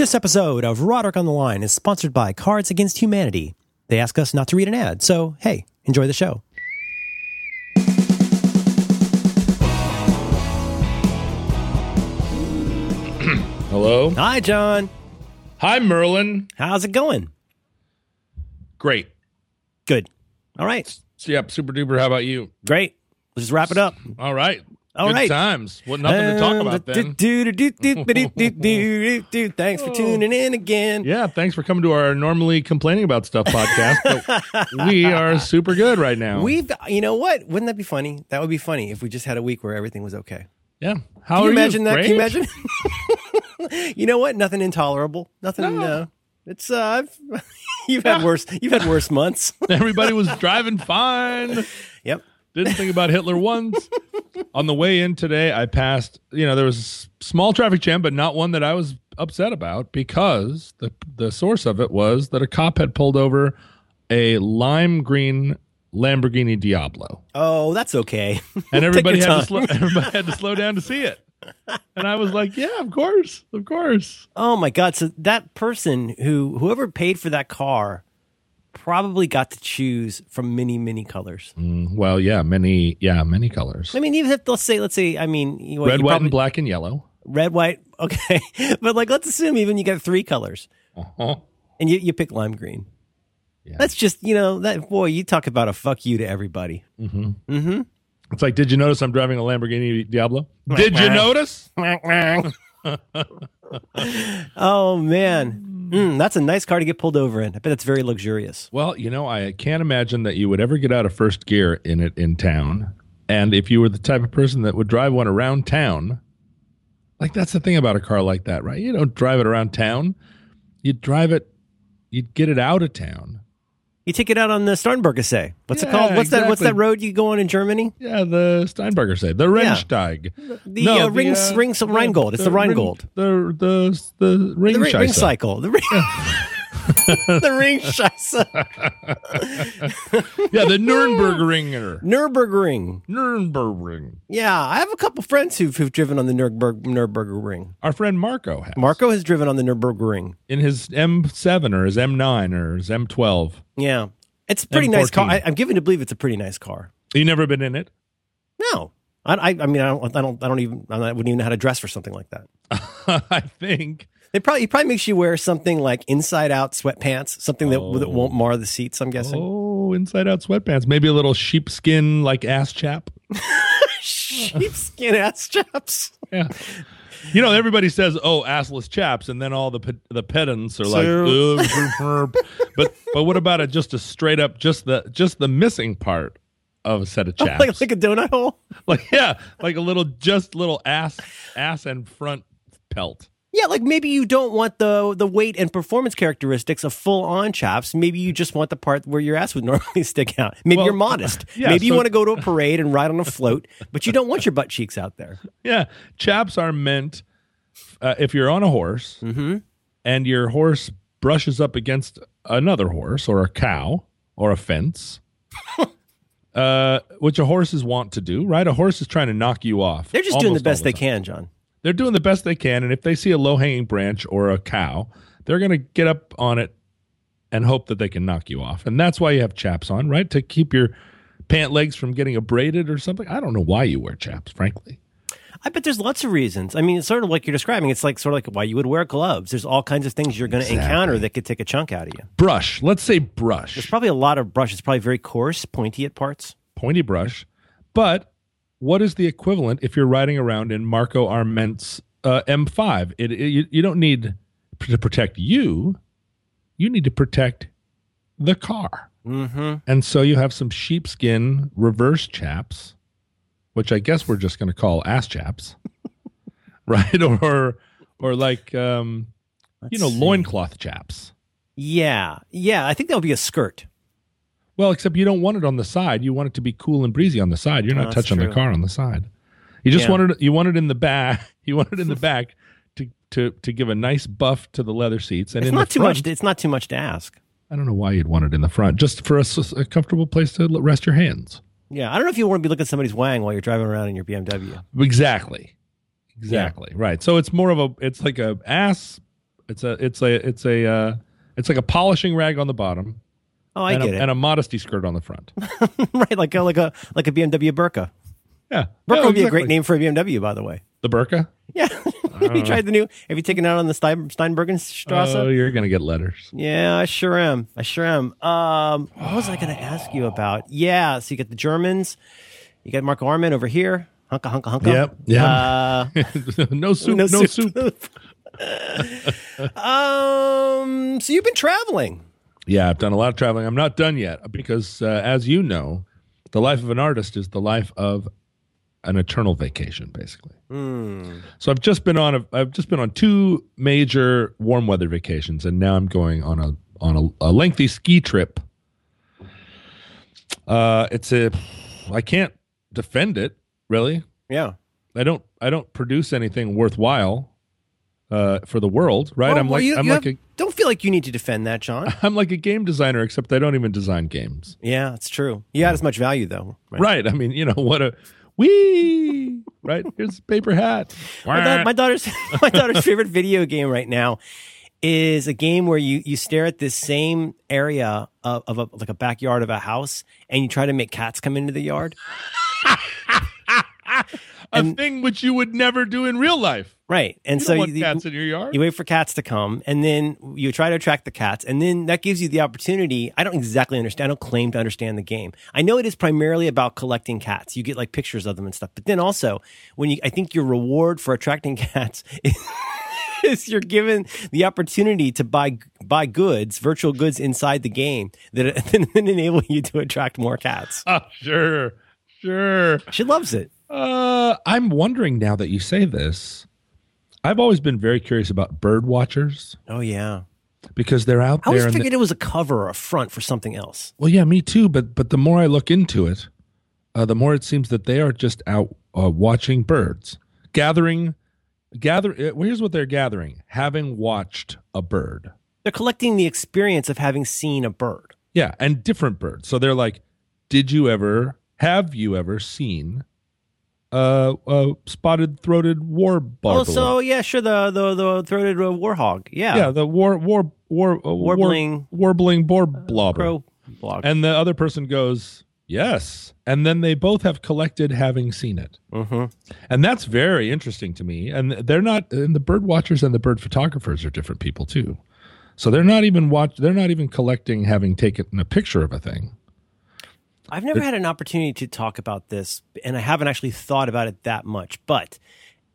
This episode of Roderick on the Line is sponsored by Cards Against Humanity. They ask us not to read an ad, so hey, enjoy the show. Hello. Hi, John. Hi, Merlin. How's it going? Great. Good. All right. Yep, super duper. How about you? Great. Let's just wrap it up. All right. All Good right. times. What nothing to talk about then. Thanks for tuning in again. Yeah, thanks for coming to our normally complaining about stuff podcast. But we are super good right now. We've, you know what? Wouldn't that be funny? That would be funny if we just had a week where everything was okay. yeah. How Can are you imagine that? Great? Can you imagine? you know what? Nothing intolerable. Nothing. No. Uh, it's uh, I've, you've had worse. You've had worse months. Everybody was driving fine. Didn't think about Hitler once. On the way in today, I passed, you know, there was a small traffic jam, but not one that I was upset about because the the source of it was that a cop had pulled over a lime green Lamborghini Diablo. Oh, that's okay. And everybody had to slow everybody had to slow down to see it. And I was like, yeah, of course. Of course. oh my god! So that person who whoever paid for that car probably got to choose from many many colors. Mm, well, yeah, many yeah, many colors. I mean, even if let's say let's say I mean you, Red, white, probably- and black and yellow. red white okay, but like let's assume even you got three colors Uh-huh. and you you pick lime green. Yeah. That's just you know that boy you talk about a fuck you to everybody. Mm-hmm. Mm-hmm. It's like, did you notice I'm driving a Lamborghini Diablo? Did you notice? oh man, Mm, that's a nice car to get pulled over in. I bet it's very luxurious. Well, you know, I can't imagine that you would ever get out of first gear in it in town. And if you were the type of person that would drive one around town, like that's the thing about a car like that, right? You don't drive it around town. You drive it, you'd get it out of town. You take it out on the Starnberger say. What's it called? What's that? What's that road you go on in Germany? Yeah, the Steinberger say the Rennsteig. The uh, ring, uh, ring, Rheingold. It's the, Ring- Rheingold. The the the ring, The ring, ring cycle. The ring. the ring scheisse. Yeah, the Nürnbergringer. Nürburgring. Nürnbergring. Yeah, I have a couple friends who've, who've driven on the Nürburg, Nürburgring. Our friend Marco has. Marco has driven on the Nürburgring. in his M7 or his M9 or his M12. Yeah, it's a pretty nice car. M14. I, I'm given to believe it's a pretty nice car. You never been in it? No, I, I, I mean, I don't, I don't, I don't even, I wouldn't even know how to dress for something like that. I think. They probably, he probably makes you wear something like inside out sweatpants, something that, that Oh. won't mar the seats. I'm guessing. Oh, inside out sweatpants. Maybe a little sheepskin like ass chap. Sheepskin ass chaps. Yeah. You know, everybody says, "Oh, assless chaps," and then all the pe- the pedants are like, So- "Ugh, herp, herp." "But but what about a just a straight up just the just the missing part of a set of chaps? like, like a donut hole. like yeah, like a little just little ass ass and front pelt." Yeah, like maybe you don't want the the weight and performance characteristics of full on chaps. Maybe you just want the part where your ass would normally stick out. Maybe Well, you're modest. yeah, maybe you want to go to a parade and ride on a float, but you don't want your butt cheeks out there. Yeah, chaps are meant uh, if you're on a horse Mm-hmm. and your horse brushes up against another horse or a cow or a fence, uh, which a horses want to do, right? A horse is trying to knock you off. They're just doing the best they time. can, John. They're doing the best they can, and if they see a low hanging branch or a cow, they're going to get up on it and hope that they can knock you off. And that's why you have chaps on, right? To keep your pant legs from getting abraded or something. I don't know why you wear chaps, frankly. I bet there's lots of reasons. I mean, it's sort of like you're describing. It's like sort of like why you would wear gloves. There's all kinds of things you're going to Exactly. encounter that could take a chunk out of you. Brush. Let's say brush. There's probably a lot of brushes, probably very coarse, pointy at parts. pointy brush. But what is the equivalent if you're riding around in Marco Arment's uh, M5? It, it- you, you don't need to protect you. You need to protect the car. Mm-hmm. And so you have some sheepskin reverse chaps, which I guess we're just going to call ass chaps, right? Or or like um, you know loincloth chaps. Yeah, yeah. I think that would be a skirt. Well, except you don't want it on the side. You want it to be cool and breezy on the side. You're Oh, not that's touching the car on the side. You just Yeah. wanted you wanted in the back. You wanted in the back to to to give a nice buff to the leather seats and It's not too front. much. It's not too much to ask. I don't know why you'd want it in the front, just for a comfortable place to rest your hands. Yeah, I don't know if you want to be looking at somebody's wang while you're driving around in your BMW. Exactly, exactly right. So it's more of a it's like a ass It's a it's a it's a uh, it's like a polishing rag on the bottom Oh, I and, get a, it. and a modesty skirt on the front. right, like a like a like a BMW Burqa. Yeah, Burqa Yeah, would be a great name for a BMW, by the way. The burqa. Yeah. have you tried the new? Have you taken it out on the Stein, Steinbergenstrasse? Oh, you're gonna get letters. Yeah, I sure am. I sure am. Um, what was I going to ask you about? Yeah, so you got the Germans. You got Mark Arman over here. Hunka, hunka, hunka. Yep, yeah. Uh, no soup. No, soup. um, so you've been traveling. Yeah, I've done a lot of traveling. I'm not done yet because, uh, as you know, the life of an artist is the life of an eternal vacation, basically. So I've just been on a, I've just been on two major warm weather vacations, and now I'm going on a on a, a lengthy ski trip. Uh, it's a, I can't defend it really. Yeah. I don't I don't produce anything worthwhile uh, for the world, right? Well, I'm like you- I'm you like have- don't feel like you need to defend that, John. I'm like a game designer, except I don't even design games. yeah, it's true. You had as much value though. Right. Right. I mean, you know, what a wee right? Here's a paper hat. My, da- my daughter's my daughter's favorite video game right now is a game where you you stare at this same area of, of a, like a backyard of a house and you try to make cats come into the yard. a thing which you would never do in real life. Right. And You so you, cats in your yard. you wait for cats to come and then you try to attract the cats and then that gives you the opportunity i don't exactly understand i don't claim to understand the game i know it is primarily about collecting cats you get like pictures of them and stuff but then also when you i think your reward for attracting cats is, is you're given the opportunity to buy buy goods virtual goods inside the game that then enable you to attract more cats Oh, sure, sure. she loves it Uh, I'm wondering now that you say this. I've always been very curious about bird watchers oh yeah because they're out there i always figured it was a cover or a front for something else Well, yeah, me too. But but the more I look into it, uh, the more it seems that they are just out uh, watching birds, gathering, gather. uh, Here's what they're gathering: having watched a bird. they're collecting the experience of having seen a bird Yeah, and different birds. So they're like, did you ever? Have you ever seen? Uh, uh spotted throated warbler. Oh, so yeah, sure. The the the throated uh, warhog. Yeah, yeah, the war war war uh, Warbling- war, warbling boar blobber. crow blog. And the other person goes, yes. And then they both have collected having seen it. hmm And that's very interesting to me. And they're not, and the bird watchers and the bird photographers are different people too. So they're not even watch, they're not even collecting having taken a picture of a thing. I've never had an opportunity to talk about this, and I haven't actually thought about it that much. But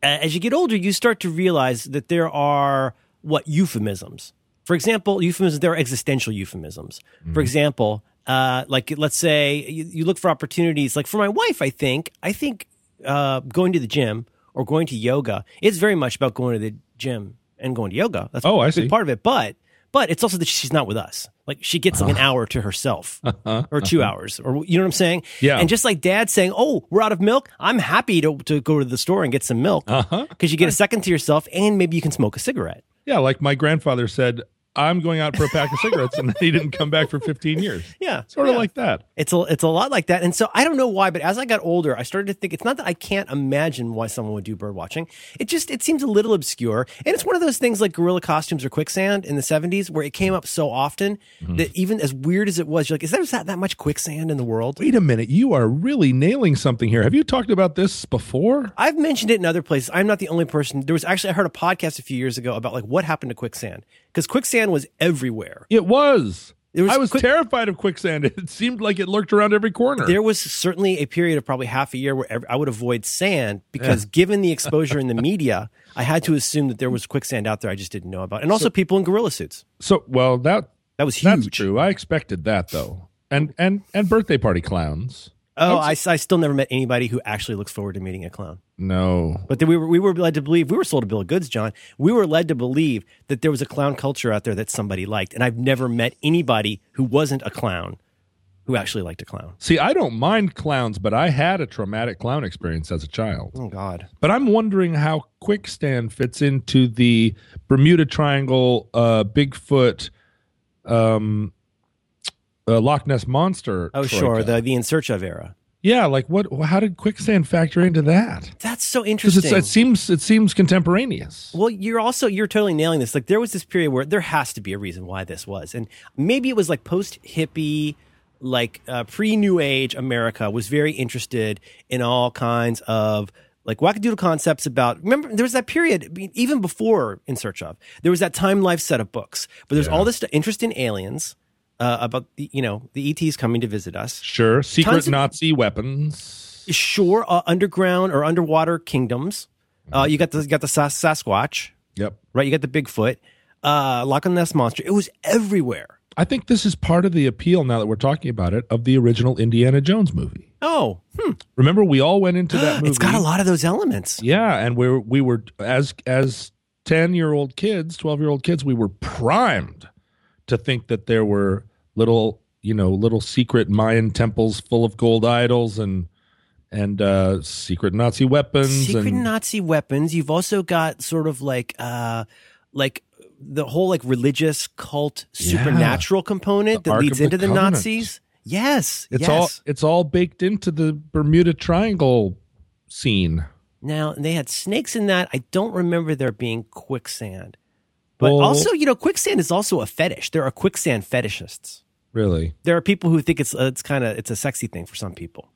as you get older, you start to realize that there are what euphemisms. For example, euphemisms. There are existential euphemisms. For example, uh, like let's say you, you look for opportunities. Like for my wife, I think I think uh, going to the gym or going to yoga. It's very much about going to the gym and going to yoga. That's Oh, I see. part of it. But but it's also that she's not with us. Like she gets like an hour to herself or 2 hours or you know what I'm saying? Uh-huh. Yeah. And just like dad saying, "Oh, we're out of milk." I'm happy to to go to the store and get some milk Uh-huh. because you get a second to yourself and maybe you can smoke a cigarette. Yeah. Like my grandfather said, I'm going out for a pack of cigarettes and he didn't come back for 15 years. Yeah. Sort of yeah. like that. It's a it's a lot like that. And so I don't know why, but as I got older, I started to think it's not that I can't imagine why someone would do bird watching. It just it seems a little obscure. And it's one of those things like gorilla costumes or quicksand in the 70s where it came up so often Mm-hmm. that even as weird as it was, you're like, is there that, that much quicksand in the world? Wait a minute. You are really nailing something here. Have you talked about this before? I've mentioned it in other places. I'm not the only person. There was actually I heard a podcast a few years ago about like what happened to quicksand because quicksand was everywhere. It was. Was I was quick- terrified of quicksand. It seemed like it lurked around every corner. There was certainly a period of probably half a year where I would avoid sand because given the exposure in the media, I had to assume that there was quicksand out there I just didn't know about. And also people in gorilla suits. so well that That was huge. that's true. I expected that though. And and and birthday party clowns. Oh, I, I still never met anybody who actually looks forward to meeting a clown. No. But then we were we were led to believe we were sold a bill of goods, John. We were led to believe that there was a clown culture out there that somebody liked, and I've never met anybody who wasn't a clown who actually liked a clown. See, I don't mind clowns, but I had a traumatic clown experience as a child. Oh God. But I'm wondering how Quickstand fits into the Bermuda Triangle, uh, Bigfoot, um, uh, Loch Ness monster. Oh troika. sure, the the in search of era. Yeah, like what? How did quicksand factor into that? That's so interesting. it seems it seems contemporaneous. Well, you're also you're totally nailing this. Like there was this period where there has to be a reason why this was, and maybe it was like post hippie, like uh, pre New Age America was very interested in all kinds of like wackadoodle concepts about. Remember, there was that period even before In Search of. There was that Time Life set of books, but there's all this interest in aliens. Uh, about the you know the ETs coming to visit us. Sure, secret of- Nazi weapons. Sure, uh, underground or underwater kingdoms. Uh, you got the you got the Sas- Sasquatch. Yep. right? You got the Bigfoot, uh, Loch Ness monster. It was everywhere. I think this is part of the appeal now that we're talking about it of the original Indiana Jones movie. Oh, hmm. Remember, we all went into that movie. it's got a lot of those elements. Yeah, and we we were as as ten year old kids, twelve year old kids, we were primed to think that there were little you know little secret Mayan temples full of gold idols and and uh, secret Nazi weapons Secret and Nazi weapons. You've also got sort of like, uh, like the whole like religious cult supernatural component that Ark leads of the into the Nazis. Yes, it's yes. all it's all baked into the Bermuda Triangle scene. now they had snakes in that. I don't remember there being quicksand, but Well- also you know quicksand is also a fetish. There are quicksand fetishists. Really, There are people who think it's uh, it's kind of it's a sexy thing for some people.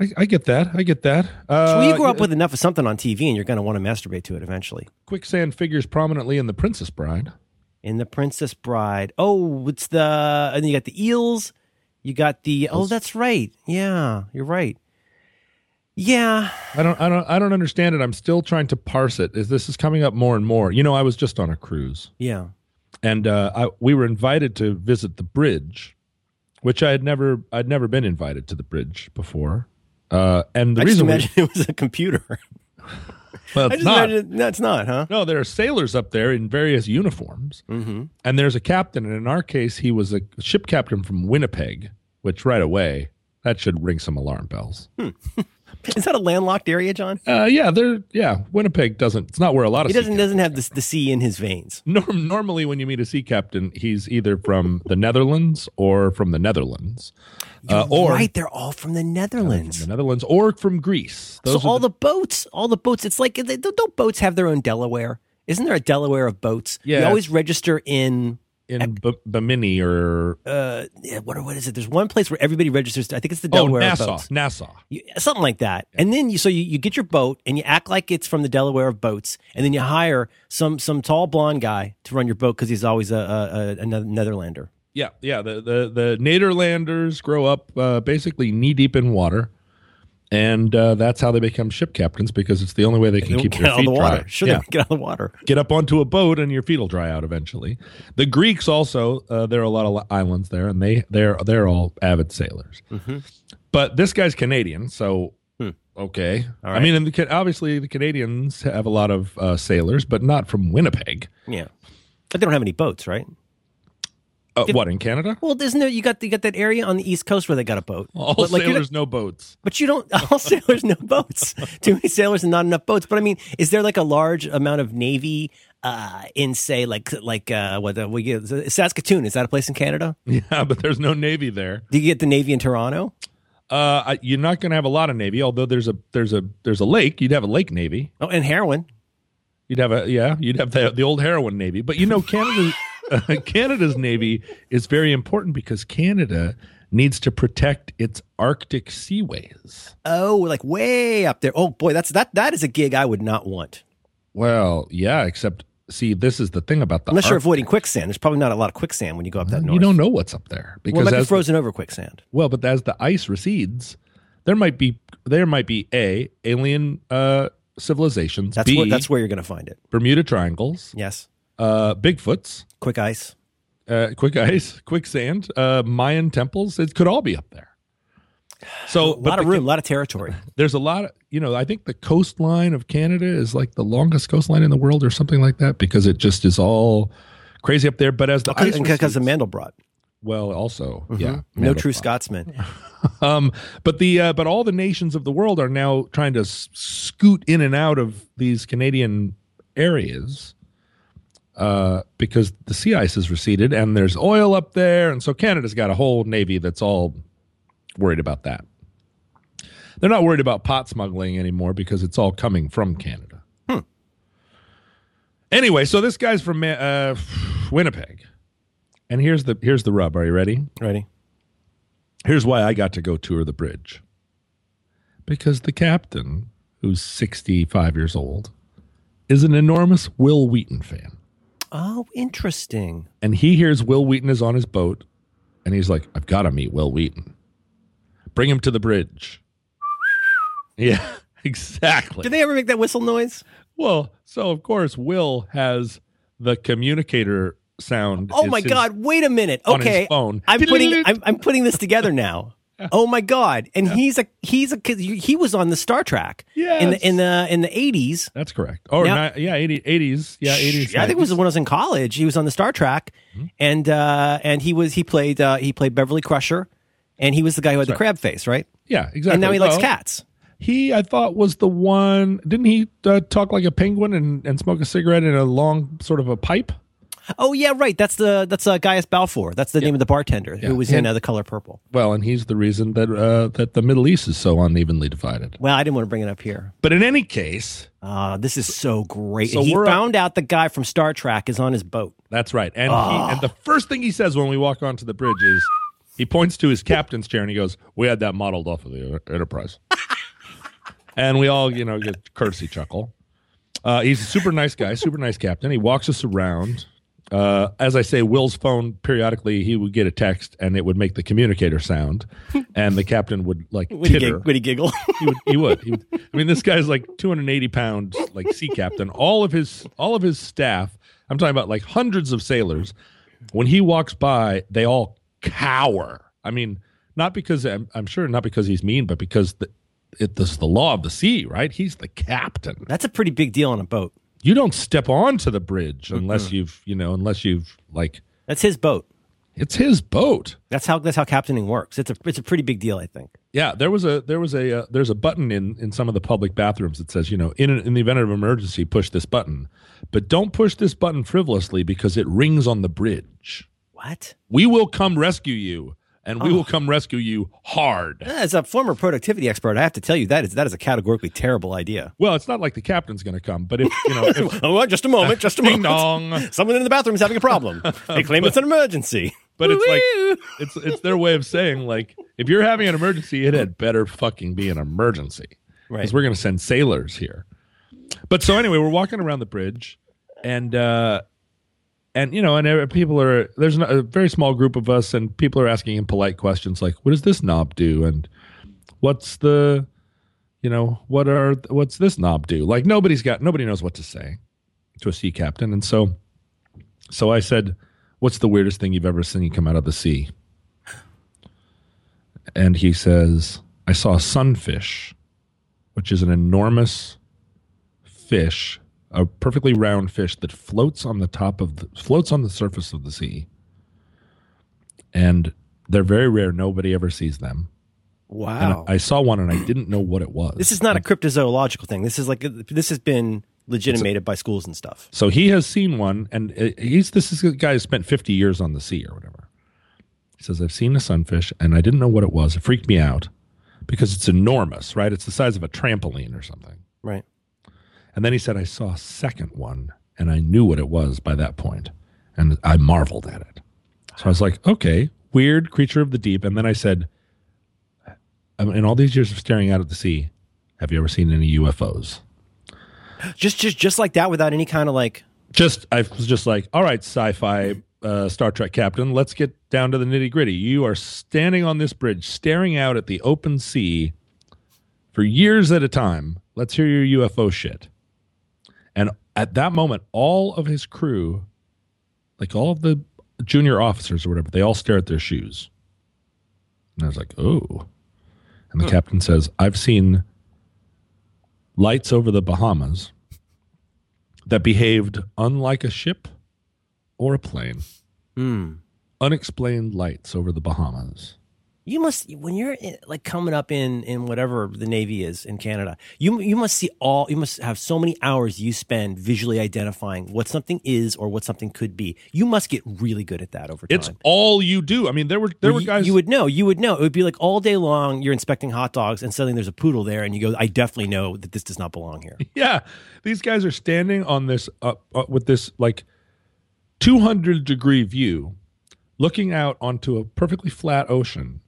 I, I get that. I get that. Uh, So you grow up with enough of something on TV, and you're going to want to masturbate to it eventually. quicksand figures prominently in the Princess Bride. In the Princess Bride, oh, it's the and you got the eels. You got the oh, that's right. Yeah, you're right. Yeah, I don't, I don't, I don't understand it. I'm still trying to parse it. Is this is coming up more and more? You know, I was just on a cruise, yeah. and uh, I, we were invited to visit the bridge, which I had never, I'd never been invited to the bridge before. Uh, and the I just reason, we, it was a computer. well, it's just not. that's not, huh? No, there are sailors up there in various uniforms, Mm-hmm. and there's a captain. And in our case, he was a ship captain from Winnipeg, which right away that should ring some alarm bells. Is that a landlocked area, John? Uh, yeah, there. Yeah, Winnipeg doesn't. It's not where a lot of He doesn't doesn't have the, the sea in his veins. Norm, normally, when you meet a sea captain, he's either from the Netherlands or from the Netherlands, uh, or right, they're all from the Netherlands. the Netherlands or from Greece. Those so all the, the boats, all the boats. It's like they- don't don't boats have their own Delaware? Isn't there a Delaware of boats? Yeah. you always register in. In B- Bimini or Uh, yeah, what what is it? There's one place where everybody registers. I think it's the oh Delaware of Nassau, boats. Nassau. You, something like that. And then you so you, you get your boat and you act like it's from the Delaware of boats, and then you hire some some tall blonde guy to run your boat because he's always a, a, a, a Netherlander. Yeah, yeah. The the the Nederlanders grow up uh, basically knee deep in water, and uh, that's how they become ship captains because it's the only way they can keep get their out of feet the water. dry. Sure, yeah. get out of the water. get up onto a boat and your feet will dry out eventually. The Greeks also, uh, there are a lot of islands there, and they they're they're all avid sailors. Mm-hmm. But this guy's Canadian, so Hmm. okay. I mean, and the, obviously the Canadians have a lot of uh, sailors, but not from Winnipeg. Yeah, but they don't have any boats, right? Uh, what in Canada? Well, isn't there? You got you got that area on the East Coast where they got a boat. All but, like, sailors, no boats. But you don't. All sailors, no boats. Too many sailors and not enough boats. But I mean, is there like a large amount of navy uh, in, say, like like uh, what uh, we get Saskatoon? Is that a place in Canada? Yeah, but there's no navy there. Do you get the navy in Toronto? Uh, you're not going to have a lot of navy, although there's a there's a there's a lake. You'd have a lake navy. Oh, and heroin. You'd have a yeah. You'd have the the old heroin navy. But you know, Canada Canada's navy is very important because Canada needs to protect its Arctic seaways. Oh, like way up there. Oh boy, that's that. That is a gig I would not want. Well, yeah. Except, see, this is the thing about the Unless you're Arctic. avoiding quicksand. There's probably not a lot of quicksand when you go up that north. You don't know what's up there Well, because it might be as the- frozen over quicksand. well, but as the ice recedes, there might be there might be a alien uh, civilizations. That's B, where that's where you're going to find it. Bermuda triangles, Yes, uh, Bigfoots, quick ice. uh, quick ice, quicksand, uh, Mayan temples. It could all be up there. So, A lot of room, a lot of territory. There's a lot of, you know, I think the coastline of Canada is like the longest coastline in the world or something like that because it just is all crazy up there. But as the Because of Mandelbrot. well, also, yeah, Mm-hmm. No Mandelbrot. true Scotsman. Um, but the uh, but all the nations of the world are now trying to s- scoot in and out of these Canadian areas uh, because the sea ice has receded and there's oil up there, and so Canada's got a whole navy that's all worried about that. They're not worried about pot smuggling anymore because it's all coming from Canada. Anyway, so this guy's from uh, Winnipeg, and here's the here's the rub. Are you ready? Ready? Here's why I got to go tour the bridge. Because the captain, who's 65 years old, is an enormous Wil Wheaton fan. Oh, interesting. And he hears Wil Wheaton is on his boat, and he's like, I've got to meet Wil Wheaton. Bring him to the bridge. Yeah, exactly. Did they ever make that whistle noise? well, so of course, Will has the communicator sound. Oh my his- God! Wait a minute. Okay, phone. I'm putting I'm, I'm putting this together now. Oh my God! And he's a he's a he was on the Star Trek. Yeah, In the in the in the eighties. That's correct. Or Now- ni- yeah, 80, 80s. Yeah, 80s. I think it was when I was in college. He was on the Star Trek, Mm-hmm. and uh, and he was he played uh, he played Beverly Crusher, and he was the guy who had the crab face, right? Yeah, exactly. And now he likes cats. He, I thought, was the one. Didn't he uh, talk like a penguin and, and smoke a cigarette in a long sort of a pipe? Oh yeah, right. That's the that's uh, Gaius Balfour. That's the name of the bartender who was in uh, the Color Purple. Well, and he's the reason that uh, that the Middle East is so unevenly divided. Well, I didn't want to bring it up here. But in any case, Uh, this is so great. So he found out the guy from Star Trek is on his boat. that's right. And Ah. he, and the first thing he says when we walk onto the bridge is he points to his captain's chair and he goes, "We had that modeled off of the Enterprise." and we all, you know, get courtesy chuckle. Uh, he's a super nice guy, super nice captain. He walks us around. Uh, as I say, Will's phone periodically he would get a text and it would make the communicator sound, and the captain would like Would he, gig- would he giggle? he would, he would. He would. I mean, this guy's like 280 pounds, like sea captain. All of his, all of his staff. I'm talking about like hundreds of sailors. When he walks by, they all cower. I mean, not because I'm, I'm sure not because he's mean, but because the, it, this is the law of the sea, right? He's the captain. That's a pretty big deal on a boat. You don't step onto the bridge unless you've, you know, unless you've like, That's his boat. it's his boat. That's how that's how captaining works. It's a it's a pretty big deal, I think. Yeah, there was a there was a uh, there's a button in in some of the public bathrooms that says you know in an, in the event of emergency push this button, but don't push this button frivolously because it rings on the bridge. What? We will come rescue you, and we will come rescue you hard. As a former productivity expert, I have to tell you that is that is a categorically terrible idea. Well, it's not like the captain's going to come, but if you know, if, Oh, just a moment, just a moment. dong. Someone in the bathroom is having a problem. They claim it's an emergency. But it's like it's it's their way of saying like if you're having an emergency, it had better fucking be an emergency Right. because we're going to send sailors here. But so anyway, we're walking around the bridge, and uh, and you know, and people are there's a very small group of us, and people are asking him polite questions like, "What does this knob do?" and "What's the, you know, what are what's this knob do?" Like nobody's got nobody knows what to say to a sea captain, and so so I said, "What's the weirdest thing you've ever seen come out of the sea?" And he says, "I saw a sunfish, which is an enormous fish, a perfectly round fish that floats on the top of the floats on the surface of the sea. And they're very rare. Nobody ever sees them. And Wow. I saw one and I didn't know what it was. this is not a cryptozoological thing. This is like this has been legitimated by schools and stuff. So he has seen one, and uh, he's this is a guy who spent 50 years on the sea or whatever. He says, I've seen a sunfish, and I didn't know what it was. It freaked me out because it's enormous, right? It's the size of a trampoline or something. Right. And then he said, I saw a second one, and I knew what it was by that point, and I marveled at it. So I was like, okay, weird creature of the deep. And then I said, um, in all these years of staring out at the sea, have you ever seen any UFOs? Just just just like that without any kind of like just I was just like, all right, sci-fi uh, Star Trek captain, let's get down to the nitty gritty. You are standing on this bridge, staring out at the open sea for years at a time. Let's hear your UFO shit. At that moment, all of his crew, like all of the junior officers or whatever, they all stare at their shoes. And I was like, oh. And the captain says, I've seen lights over the Bahamas that behaved unlike a ship or a plane. hmm. Unexplained lights over the Bahamas. You must when you're in, like coming up in in whatever the Navy is in Canada. You you must see all. You must have so many hours you spend visually identifying what something is or what something could be. You must get really good at that over time. It's all you do. I mean, there were there were you, guys. you would know. You would know. It would be like all day long. You're inspecting hot dogs, and suddenly there's a poodle there, and you go, "I definitely know that this does not belong here." yeah, these guys are standing on this uh, uh, with this like 200 degree view, looking out onto a perfectly flat ocean,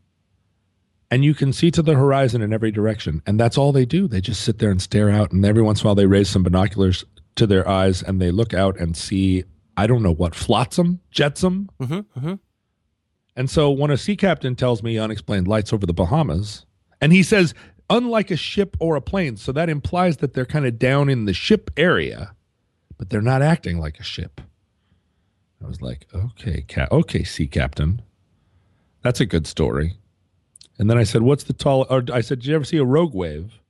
and you can see to the horizon in every direction. And that's all they do. They just sit there and stare out, and every once in a while they raise some binoculars to their eyes and they look out and see I don't know what flotsam, jetsam. Mm-hmm, mm-hmm. And so when a sea captain tells me unexplained lights over the Bahamas, and he says, unlike a ship or a plane, so that implies that they're kind of down in the ship area, but they're not acting like a ship. I was like, okay, ca- okay, sea captain, that's a good story. And then I said, what's the tall? Or I said, did you ever see a rogue wave?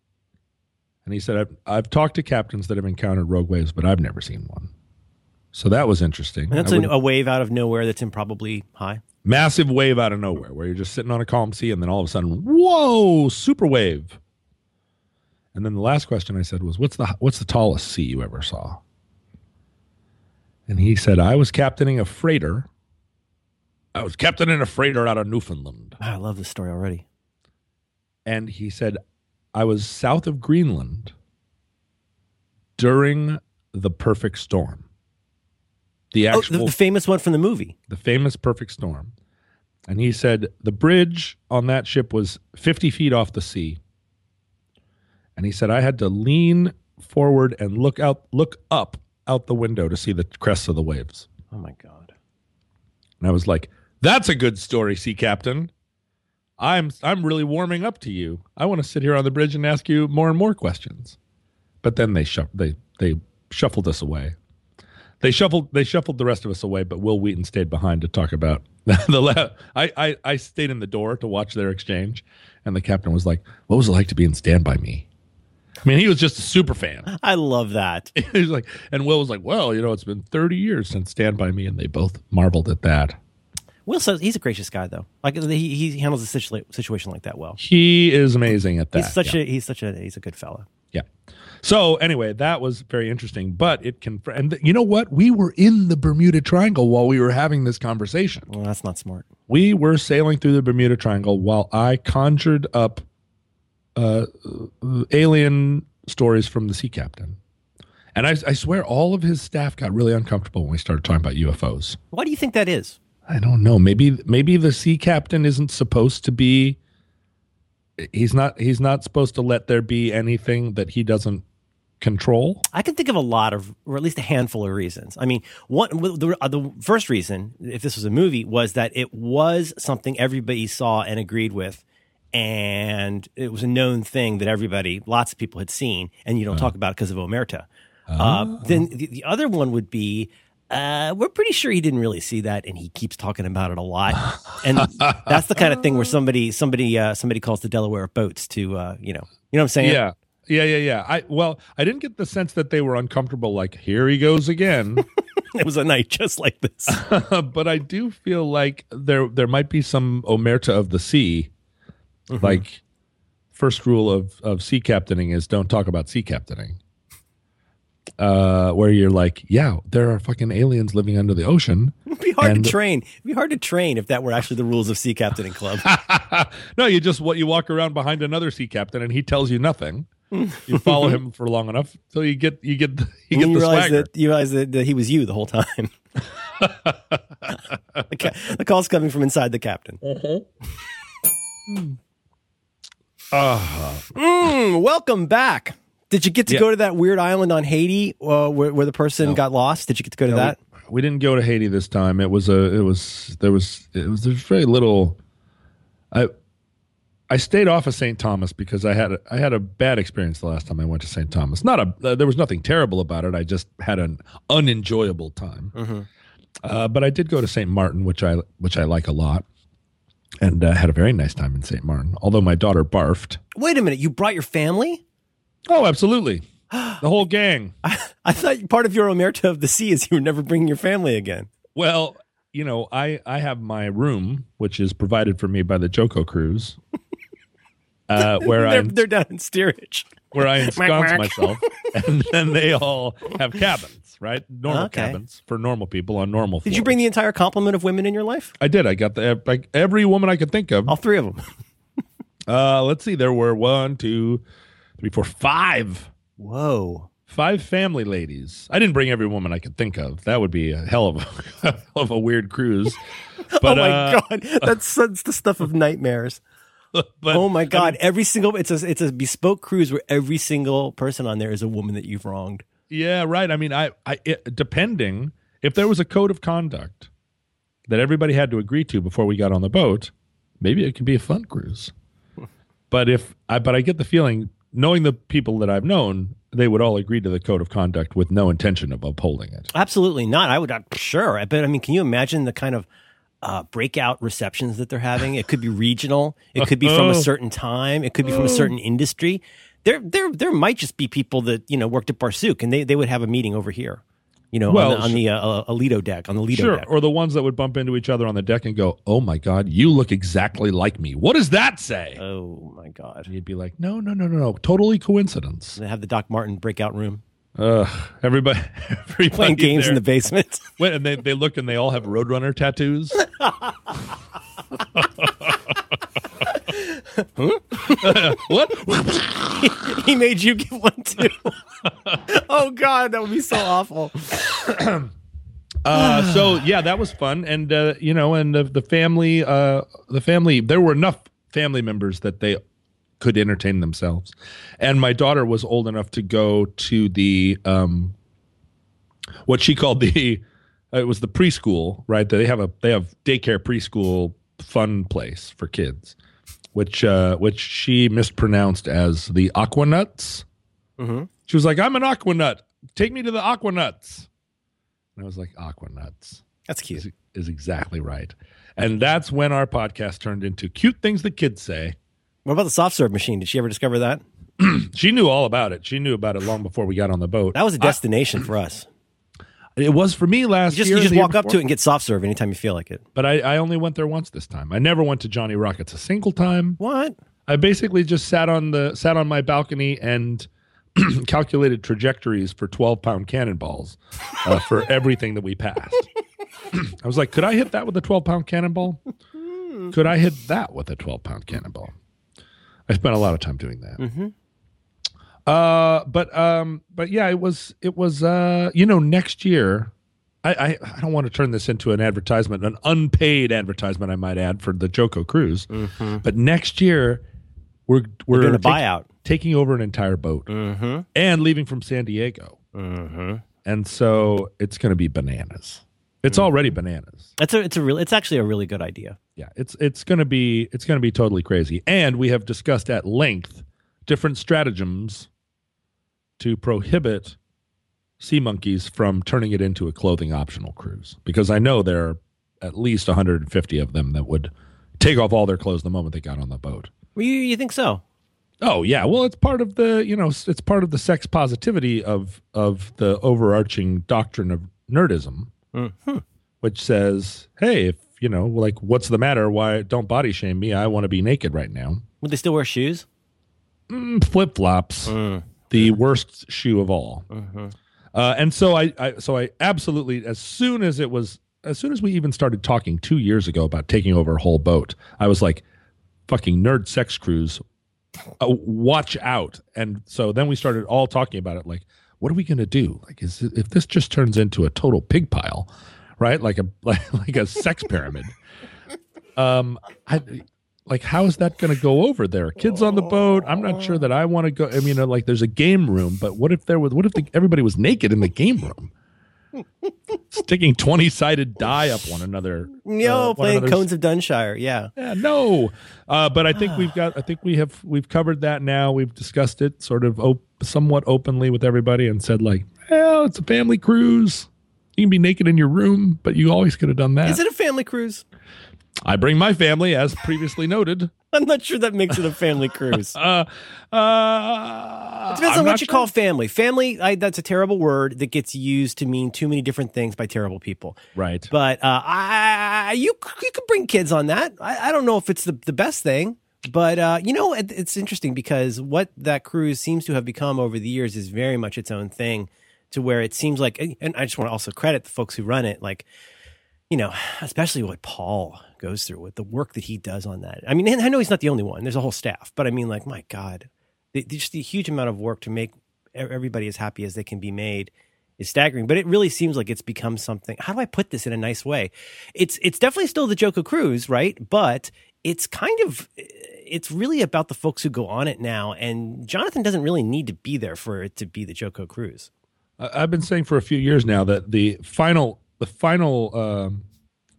And he said, I've, I've talked to captains that have encountered rogue waves, but I've never seen one. So that was interesting. And that's a wave out of nowhere that's improbably high. massive wave out of nowhere where you're just sitting on a calm sea and then all of a sudden whoa super wave and then the last question i said was what's the what's the tallest sea you ever saw and he said i was captaining a freighter i was captain in a freighter out of newfoundland Ah, I love this story already. and he said i was south of greenland during the perfect storm the Oh, actual the, the famous one from the movie. the famous perfect storm. And he said the bridge on that ship was 50 feet off the sea. And he said I had to lean forward and look out look up out the window to see the crests of the waves. Oh my god. And I was like, that's a good story, sea captain. I'm I'm really warming up to you. I want to sit here on the bridge and ask you more and more questions. But then they shuff they they shuffled us away. They shuffled they shuffled the rest of us away, but Wil Wheaton stayed behind to talk about the la- I, I I stayed in the door to watch their exchange, and the captain was like, "What was it like to be in Stand by Me?" I mean, he was just a super fan. I love that. he was like, and Will was like, "Well, you know, it's been 30 years since Stand by Me," and they both marveled at that. Will says he's a gracious guy though. Like he, he handles a situa- situation like that well. He is amazing at that. He's such yeah. a he's such a he's a good fella. Yeah. So anyway, that was very interesting. But it can, and you know what? We were in the Bermuda Triangle while we were having this conversation. Well, that's not smart. We were sailing through the Bermuda Triangle while I conjured up uh, alien stories from the sea captain. And I, I swear, all of his staff got really uncomfortable when we started talking about UFOs. Why do you think that is? I don't know. Maybe maybe the sea captain isn't supposed to be. He's not. He's not supposed to let there be anything that he doesn't control. I can think of a lot of, or at least a handful of reasons. I mean, one the, uh, the first reason, if this was a movie, was that it was something everybody saw and agreed with, and it was a known thing that everybody, lots of people had seen, and you don't talk about it because of Omerta. Uh, then the, the other one would be. Uh, we're pretty sure he didn't really see that, and he keeps talking about it a lot. And that's the kind of thing where somebody, somebody, uh, somebody calls the Delaware boats to, uh, you know, you know what I'm saying? Yeah. Yeah, yeah, yeah. I well, I didn't get the sense that they were uncomfortable. Like here he goes again, It was a night just like this. but I do feel like there there might be some omerta of the sea. Like first rule of of sea captaining is don't talk about sea captaining. Uh, where you're like, yeah, there are fucking aliens living under the ocean. It'd be hard And- to train. It'd be hard to train if that were actually the rules of Sea Captaining Club. no, you just what you walk around behind another sea captain and he tells you nothing. You follow him for long enough till you get you get the, you get you the realize swagger. that you realize that, that he was you the whole time. the, ca- the call's coming from inside the captain. Ah. Mm, welcome back. Did you get to Yeah. go to that weird island on Haiti uh, where, where the person got lost? Did you get to go to that? we didn't go to Haiti this time. It was a it was there was it was there's very little. I I stayed off of St. Thomas because I had a, I had a bad experience the last time I went to St. Thomas. Not a uh, there was nothing terrible about it. I just had an unenjoyable time. Uh, but I did go to St. Martin, which I which I like a lot, and uh, had a very nice time in St. Martin. Although my daughter barfed. Wait a minute. You brought your family? Oh, absolutely, the whole gang. I thought part of your omerta of the sea is you were never bringing your family again. Well, you know, I I have my room, which is provided for me by the JoCo Cruise, uh, where I they're, they're down in steerage. where I ensconce myself, and then they all have cabins, right? Normal Okay. cabins for normal people on normal. Things. Did you bring the entire complement of women in your life? I did. I got the like every woman I could think of. All three of them. Uh, let's see. There were one, two, three, four, five, Whoa. five family ladies. I didn't bring every woman I could think of. That would be a hell of a, hell of a weird cruise. But, oh my uh, god, that's, that's the stuff of nightmares. But oh my god, every single it's a it's a bespoke cruise where every single person on there is a woman that you've wronged. Yeah, right. I mean, I, I it, depending if there was a code of conduct that everybody had to agree to before we got on the boat, maybe it could be a fun cruise. but if I, but I get the feeling, knowing the people that I've known, they would all agree to the code of conduct with no intention of upholding it. Absolutely not. I would uh, sure, but I mean, can you imagine the kind of uh, breakout receptions that they're having? It could be regional. It could be from a certain time. It could be from a certain industry. There, there, there might just be people that you know worked at Barsuk, and they, they would have a meeting over here. You know, Well, on the, on the uh, Alito deck, on the Lido Sure, deck. or the ones that would bump into each other on the deck and go, "Oh my God, you look exactly like me." What does that say? Oh my god! You'd be like, "No, no, no, no, no, totally coincidence." They have the Doc Martin breakout room Ugh, everybody, everybody playing games in the basement. Wait, and they, they look and they all have Roadrunner tattoos. what? he made you get one too. oh god, that would be so awful. Uh, so yeah, that was fun, and uh, you know, and the, the family, uh, the family, there were enough family members that they could entertain themselves, and my daughter was old enough to go to the um, what she called the it was the preschool, right? They have a they have daycare preschool fun place for kids, which uh, which she mispronounced as the Aquanuts. Mhm. She was like, "I'm an Aquanut. Take me to the Aquanuts." And I was like, Aquanuts That's cute. is, is exactly right. And that's when our podcast turned into cute things the kids say. What about the soft serve machine? Did she ever discover that? She knew all about it. She knew about it long before we got on the boat. That was a destination for us. It was for me last You just year. you just walk up to it and get soft serve anytime you feel like it. But I, I only went there once this time. I never went to Johnny Rockets a single time. What? I basically just sat on the sat on my balcony and calculated trajectories for 12 pound cannonballs uh, for everything that we passed. I was like, could I hit that with a 12 pound cannonball? Could I hit that with a 12 pound cannonball? I spent a lot of time doing that. Uh, but um, but yeah, it was it was uh, you know, next year. I, I, I don't want to turn this into an advertisement, an unpaid advertisement, I might add, for the JoCo Cruise. But next year, we're we're doing a taking- buyout. taking over an entire boat Mm-hmm. and leaving from San Diego. Mm-hmm. And so it's going to be bananas. It's Mm-hmm. already bananas. That's a it's a real it's actually a really good idea. Yeah, it's it's going to be it's going to be totally crazy. And we have discussed at length different stratagems to prohibit sea monkeys from turning it into a clothing optional cruise because I know there are at least 150 of them that would take off all their clothes the moment they got on the boat. You you think so? Oh yeah, well it's part of the you know it's part of the sex positivity of of the overarching doctrine of nerdism, mm-hmm. which says, hey, if you know like what's the matter? Why don't body shame me? I want to be naked right now. Would they still wear shoes? Flip flops, the worst shoe of all. Uh, and so I, I so I absolutely as soon as it was as soon as we even started talking two years ago about taking over a whole boat, I was like, fucking nerd sex cruise, uh, watch out. And so then we started all talking about it. Like, what are we gonna do? Like, is if this just turns into a total pig pile, right? Like a like, like a sex pyramid. Um, I like how is that going to go over there? Kids on the boat. I'm not sure that I want to go. I mean, uh, like there's a game room, but what if there was? What if the, everybody was naked in the game room, sticking twenty sided die up one another? no uh, playing Cones of Dunshire. Yeah. Yeah, no. Uh, but I think we've got. I think we have. We've covered that now. We've discussed it sort of op- somewhat openly with everybody, and said like, well, it's a family cruise. You can be naked in your room, but you always could have done that. Is it a family cruise? I bring my family, as previously noted. I'm not sure that makes it a family cruise. Uh, uh, It depends I'm on what you sure. call family. Family, I, that's a terrible word that gets used to mean too many different things by terrible people. Right. But uh, I, you you could bring kids on that. I, I don't know if it's the, the best thing, but uh, you know it, it's interesting because what that cruise seems to have become over the years is very much its own thing. To where it seems like, and I just want to also credit the folks who run it, like you know, especially what Paul goes through with the work that he does on that. I mean, I know he's not the only one. There's a whole staff, but I mean, like, my God, the, just the huge amount of work to make everybody as happy as they can be made is staggering. But it really seems like it's become something. How do I put this in a nice way? It's it's definitely still the JoCo Cruise, right? But it's kind of it's really about the folks who go on it now. And Jonathan doesn't really need to be there for it to be the JoCo Cruise. I've been saying for a few years now that the final, the final um,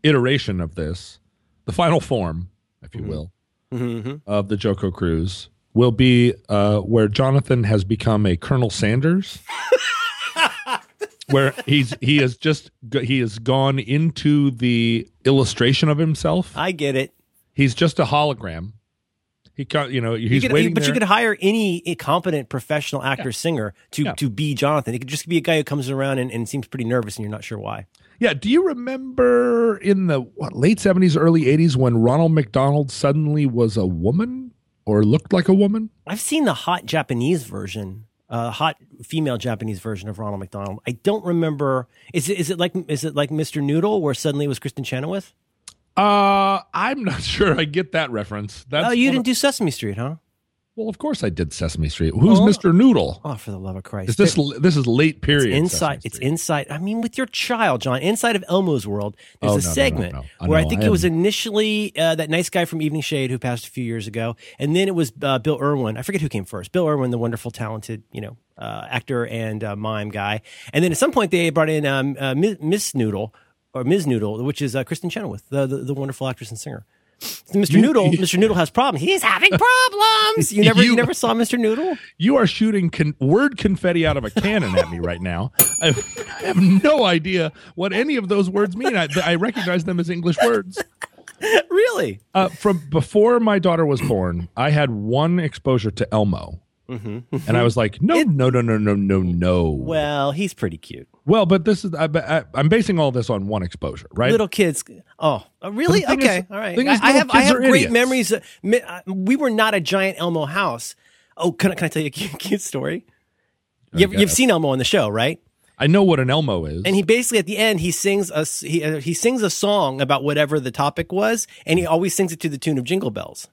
iteration of this, the final form, if you will, Mm-hmm. of the JoCo Cruise will be uh, where Jonathan has become a Colonel Sanders, where he's he has just he has gone into the illustration of himself. I get it. He's just a hologram. He can you know he's You could- waiting but you could hire any competent professional actor singer to Yeah. to be Jonathan. It could just be a guy who comes around and, and seems pretty nervous, and you're not sure why. Yeah. Do you remember in the what, late 70s, early 80s when Ronald McDonald suddenly was a woman or looked like a woman? I've seen the hot Japanese version, uh, hot female Japanese version of Ronald McDonald. I don't remember. Is it is it like is it like Mr. Noodle, where suddenly it was Kristin Chenoweth? Uh, I'm not sure I get that reference. That's oh, you didn't of- do Sesame Street, huh? Well, of course I did Sesame Street. Who's Oh. Mr. Noodle? Oh, for the love of Christ! Is this this is late It's period? inside. It's inside. I mean, with your child, John, inside of Elmo's world, there's Oh, a no, no, no, segment no. I where I know, think I it was initially uh, that nice guy from Evening Shade who passed a few years ago, and then it was uh, Bill Irwin. I forget who came first. Bill Irwin, the wonderful, talented, you know, uh, actor and uh, mime guy, and then at some point they brought in um, uh, Miss Noodle or Ms. Noodle, which is uh, Kristin Chenoweth, the, the the wonderful actress and singer. Mr. You- Noodle, Mr. Noodle has problems. He's having problems. You never, you, You- never saw Mr. Noodle. You are shooting con- word confetti out of a cannon at me right now. I have, I have no idea what any of those words mean. I, I recognize them as English words. really? Uh, from before my daughter was born, I had one exposure to Elmo, Mm-hmm. and I was like, no, no, no, no, no, no, no. Well, he's pretty cute. Well, but this is I, I, I'm basing all this on one exposure, right? Little kids. Oh, uh, really? But the thing Okay, is- all right. I, I have I have great idiots. memories. Mi- uh, we were not a giant Elmo house. Oh, can I, can I tell you a cute, cute story? You, you've seen Elmo on the show, right? I know what an Elmo is. And he basically at the end he sings a he uh, he sings a song about whatever the topic was, and he always sings it to the tune of Jingle Bells.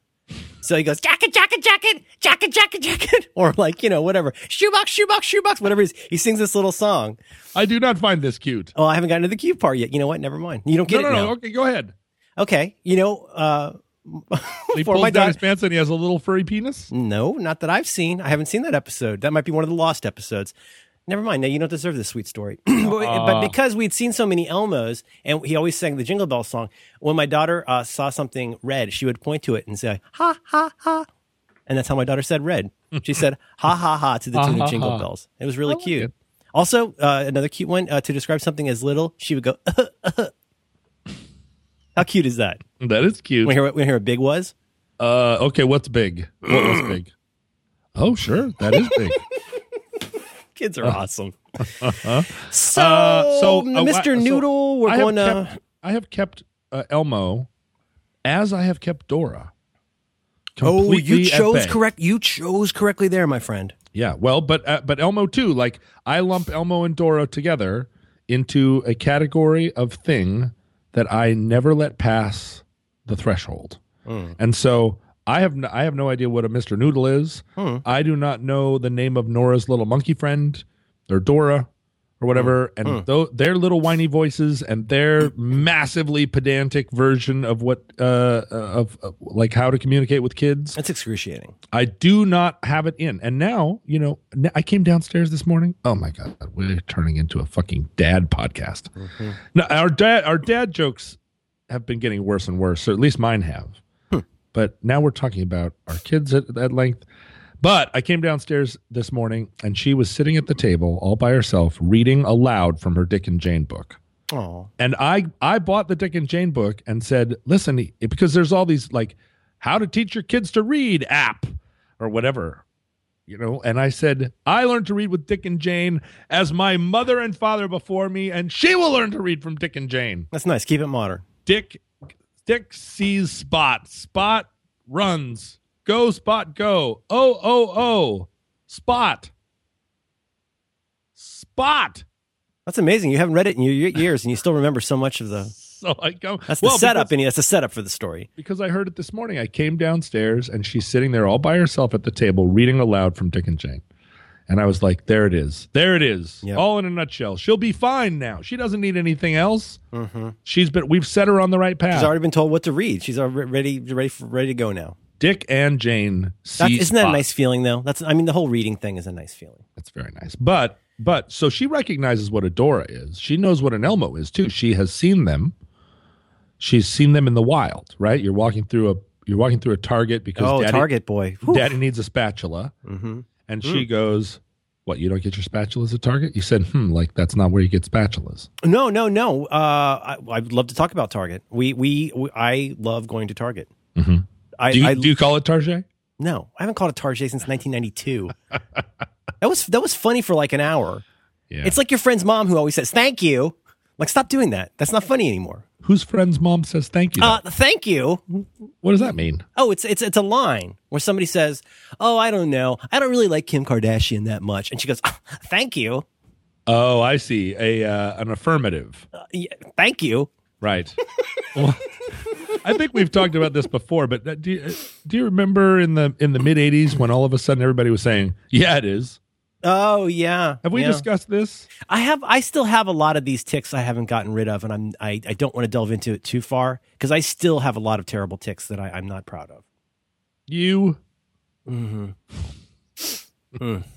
So he goes jacket, jacket, jacket, jacket, jacket, jacket, or like you know whatever shoebox, shoebox, shoebox, whatever. It is. He sings this little song. I do not find this cute. Oh, I haven't gotten to the cute part yet. You know what? Never mind. You don't get no, it no, no. Okay, go ahead. Okay, you know. uh He pulls my down his pants and he has a little furry penis. No, not that I've seen. I haven't seen that episode. That might be one of the lost episodes. Never mind. Now you don't deserve this sweet story. but, but because we'd seen so many Elmos, and he always sang the Jingle Bell song. When my daughter uh, saw something red, she would point to it and say "ha ha ha," and that's how my daughter said "red." She said "ha ha ha" to the tune of Jingle. Bells. It was really like cute. it. Also, uh, another cute one uh, to describe something as little, she would go. How cute is that? That is cute. When her, when her big was. Uh, okay, what's big? What was big? Oh, sure, that is big. Kids are awesome. so, Uh, so, uh, Mr. so Noodle, we're I going to. kept, I have kept uh, Elmo as I have kept Dora. Oh, you chose correct. You chose correctly there, my friend. Yeah, well, but uh, but Elmo too. Like I lump Elmo and Dora together into a category of thing that I never let pass the threshold. And so I have no, I have no idea what a Mister Noodle is. Hmm. I do not know the name of Nora's little monkey friend or Dora or whatever. Hmm. And hmm. tho- their little whiny voices and their massively pedantic version of what uh, uh of, of like how to communicate with kids. That's excruciating. I do not have it in. And now, you know, I came downstairs this morning. Oh my god, we're turning into a fucking dad podcast. Mm-hmm. Now our dad, our dad jokes have been getting worse and worse, or at least mine have. But now we're talking about our kids at, at length. But I came downstairs this morning, and she was sitting at the table all by herself, reading aloud from her Dick and Jane book. Oh, and I I bought the Dick and Jane book and said, listen, because there's all these like how to teach your kids to read app or whatever, you know. And I said, I learned to read with Dick and Jane as my mother and father before me, and she will learn to read from Dick and Jane. that's nice. Keep it modern. Dick Dick sees Spot. Spot runs. Go Spot go. Oh oh oh. Spot. Spot. That's amazing. You haven't read it in your years, and you still remember so much of the. So I go. That's the well, setup, and that's the setup for the story. because I heard it this morning. I came downstairs and she's sitting there all by herself at the table reading aloud from Dick and Jane. And I was like, there it is. There it is. Yep. All in a nutshell. She'll be fine now. She doesn't need anything else. Mm-hmm. She's been we've set her on the right path. She's already been told what to read. She's already ready, ready, ready to go now. Dick and Jane That's, isn't that a nice feeling, though? That's. I mean, the whole reading thing is a nice feeling. That's very nice. But but so she recognizes what a Dora is. She knows what an Elmo is too. She has seen them. She's seen them in the wild, right? You're walking through a you're walking through a Target because Oh, daddy, Target boy. Whew. daddy needs a spatula. Mm-hmm. And she goes, What, you don't get your spatulas at Target? You said, Hmm, like that's not where you get spatulas. No, no, no. Uh, I, I'd love to talk about Target. We, we, we I love going to Target. Mhm. I, Do you, I do you call it Target? no, I haven't called it Target since 1992. that was that was funny for like an hour. Yeah. It's like your friend's mom who always says "thank you." Like, stop doing that. That's not funny anymore. Whose friend's mom says thank you? Uh, thank you. what does that mean? Oh, it's it's it's a line where somebody says, "Oh, I don't know. I don't really like Kim Kardashian that much," and she goes, "Ah, "Thank you, Oh, I see. A uh, an affirmative. Uh, yeah, thank you." Right. well, I think we've talked about this before, but uh, do you, do you remember in the in the mid '80s when all of a sudden everybody was saying, "Yeah, it is." Oh yeah. Have we yeah. discussed this? I have. I still have a lot of these ticks I haven't gotten rid of, and I'm. I, I don't want to delve into it too far because I still have a lot of terrible ticks that I, I'm not proud of. You Mm-hmm.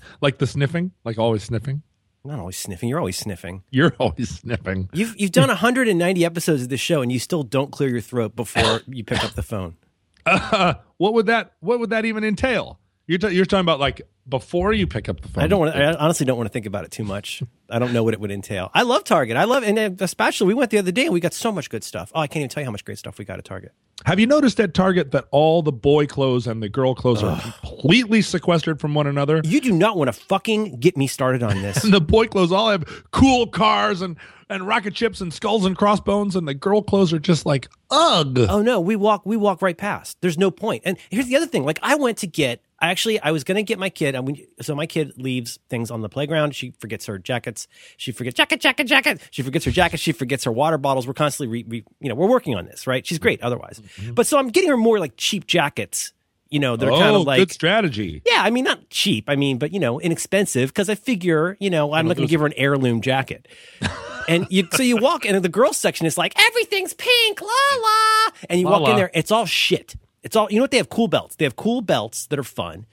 like the sniffing, like always sniffing. Not always sniffing. You're always sniffing. You're always sniffing. You've you've done 190 episodes of this show, and you still don't clear your throat before you pick up the phone. Uh, what would that What would that even entail? You're ta- you're talking about like before you pick up the phone. I don't want. I honestly don't want to think about it too much. I don't know what it would entail. I love Target. I love, and especially we went the other day and we got so much good stuff. Oh, I can't even tell you how much great stuff we got at Target. Have you noticed at Target that all the boy clothes and the girl clothes are completely sequestered from one another? You do not want to fucking get me started on this. And the boy clothes all have cool cars and and rocket ships and skulls and crossbones, and the girl clothes are just like ugh. Oh no, we walk we walk right past. There's no point. And here's the other thing. Like I went to get I actually I was gonna get my kid. I mean, so my kid leaves things on the playground. She forgets her jackets. She forgets jacket, jacket, jacket. She forgets her jacket. She forgets her water bottles. We're constantly re, re, you know we're working on this, right? She's great otherwise. Mm-hmm. But so I'm getting her more like cheap jackets. You know, they're oh, kind of like good strategy. yeah, I mean, not cheap. I mean, but you know, inexpensive because I figure, you know, I'm not going to give her an heirloom jacket. and you, so you walk, and the girls section is like everything's pink, la la, and you La walk in there, it's all shit. It's all you know what they have cool belts. They have cool belts that are fun.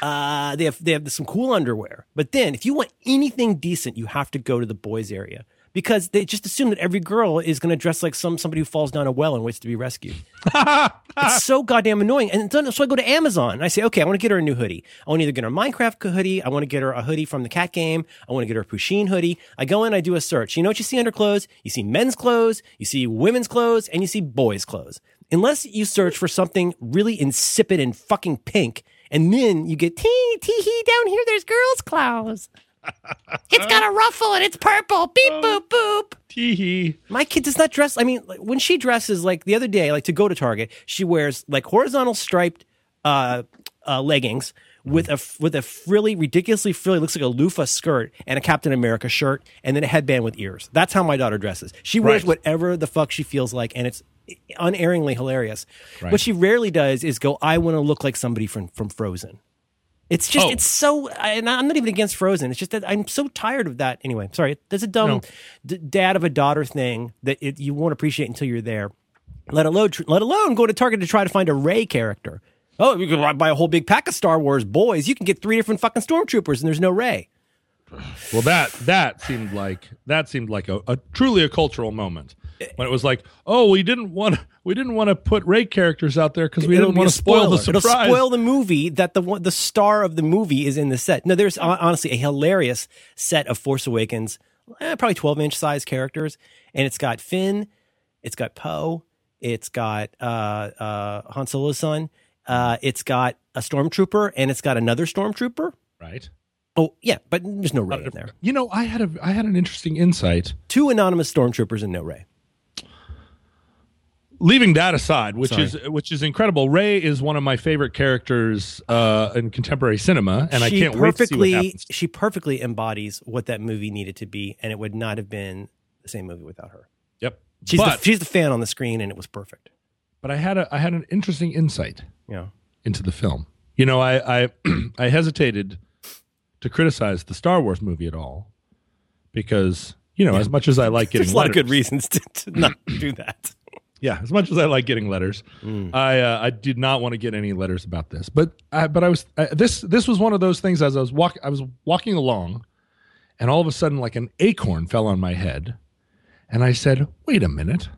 Uh, they have they have some cool underwear. But then, if you want anything decent, you have to go to the boys area because they just assume that every girl is going to dress like some somebody who falls down a well and waits to be rescued. it's so goddamn annoying. And so I go to Amazon and I say, okay, I want to get her a new hoodie. I want to either get her a Minecraft hoodie. I want to get her a hoodie from the cat game. I want to get her a Pusheen hoodie. I go in, I do a search. You know what you see under clothes? You see men's clothes, you see women's clothes, and you see boys' clothes. Unless you search for something really insipid and fucking pink, and then you get tee tee hee down here. There's girls' clothes. it's got a ruffle and it's purple. Beep boop boop. Tee hee. My kid does not dress. I mean, like, when she dresses, like the other day, like to go to Target, she wears like horizontal striped uh, uh, leggings with a with a frilly, ridiculously frilly, looks like a loofah skirt and a Captain America shirt, and then a headband with ears. That's how my daughter dresses. She wears Right. whatever the fuck she feels like, and it's unerringly hilarious. Right. What she rarely does is go, "I want to look like somebody from from Frozen." It's just, Oh. it's so, and I'm not even against Frozen. It's just that I'm so tired of that. Anyway, sorry. There's a dumb No. d- dad of a daughter thing that it, you won't appreciate until you're there. Let alone, tr- let alone go to Target to try to find a Rey character. Oh, you can buy a whole big pack of Star Wars boys. You can get three different fucking stormtroopers, and there's no Rey. Well, that that seemed like that seemed like a, a truly a cultural moment when it was like, oh, we didn't want we didn't want to put Rey characters out there because we It'll didn't want to spoil the surprise. It'll spoil the movie that the the star of the movie is in the set. No, there's honestly a hilarious set of Force Awakens eh, probably 12 inch size characters. And it's got Finn, it's got Poe, it's got uh, uh, Han Solo's son, uh, it's got a stormtrooper, and it's got another stormtrooper. Right. Oh yeah, but there's no Rey in there. You know, I had a I had an interesting insight. Two anonymous stormtroopers and no Rey. Leaving that aside, which Sorry. is which is incredible. Rey is one of my favorite characters uh, in contemporary cinema, and I can't wait to see what happens. she perfectly embodies what that movie needed to be, and it would not have been the same movie without her. Yep. She's but the, she's the fan on the screen, and it was perfect. but I had a I had an interesting insight Yeah. into the film. You know, I I, I hesitated to criticize the Star Wars movie at all because you know, as much as I like getting There's a lot letters, of good reasons to, to not do that. Yeah, as much as I like getting letters, Mm. I uh, I did not want to get any letters about this. But I, but I was uh, this this was one of those things as I was walk I was walking along, and all of a sudden like an acorn fell on my head, and I said, "Wait a minute,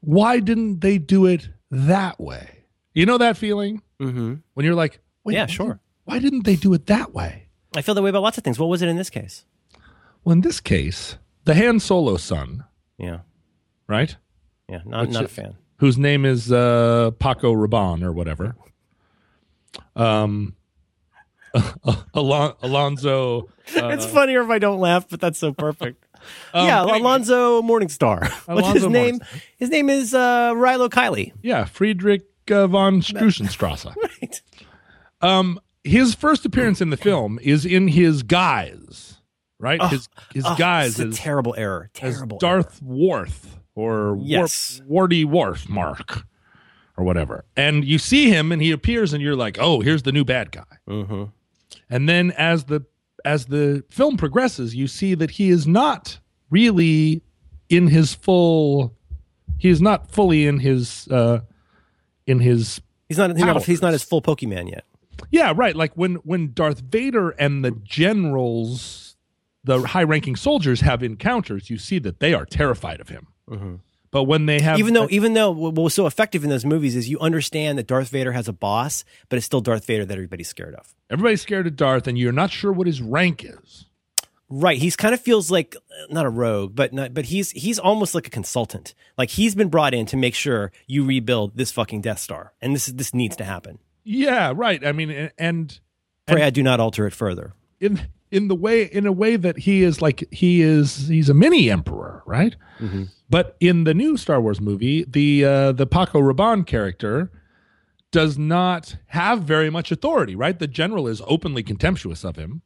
why didn't they do it that way?" You know that feeling Mm-hmm. when you're like, Wait, Yeah, sure. Why didn't they do it that way? I feel that way about lots of things. What was it in this case? Well, in this case, the Han Solo son, Yeah. right? Yeah. Not, not a fan. whose name is uh, Paco Rabanne or whatever. Um, Alon- Alonzo. Uh, it's funnier if I don't laugh, but that's so perfect. um, yeah, Alonzo Morningstar. What's his name? Morningstar. His name is uh, Rilo Kiley. Yeah, Friedrich uh, von Strusenstrasse. Right. Um, his first appearance in the film is in his guise, right? his his Oh, guise is terrible error. Terrible. Darth Worth or Yes. Warp, Warty Worf Mark or whatever. And you see him and he appears and you're like, "Oh, here's the new bad guy." Mm-hmm. And then as the as the film progresses, you see that he is not really in his full he is not fully in his uh in his He's not. He's not. He's not his full Pokemon yet. yeah, right. Like when when Darth Vader and the generals, the high-ranking soldiers have encounters, you see that they are terrified of him. Mm-hmm. But when they have, even though, even though what was so effective in those movies is you understand that Darth Vader has a boss, but it's still Darth Vader that everybody's scared of. everybody's scared of Darth, and you're not sure what his rank is. Right. He's kind of feels like not a rogue, but not, but he's he's almost like a consultant. Like he's been brought in to make sure you rebuild this fucking Death Star, and this this needs to happen. Yeah, right. I mean, a- and Pray I do not alter it further. in in the way in a way that he is like he is he's a mini emperor, right? But in the new Star Wars movie, the uh, the Paco Rabanne character does not have very much authority, right? The general is openly contemptuous of him,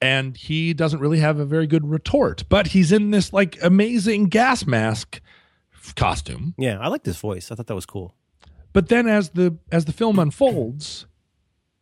and he doesn't really have a very good retort. But he's in this like amazing gas mask costume. Yeah, I liked his voice. I thought that was cool. But then as the as the film unfolds,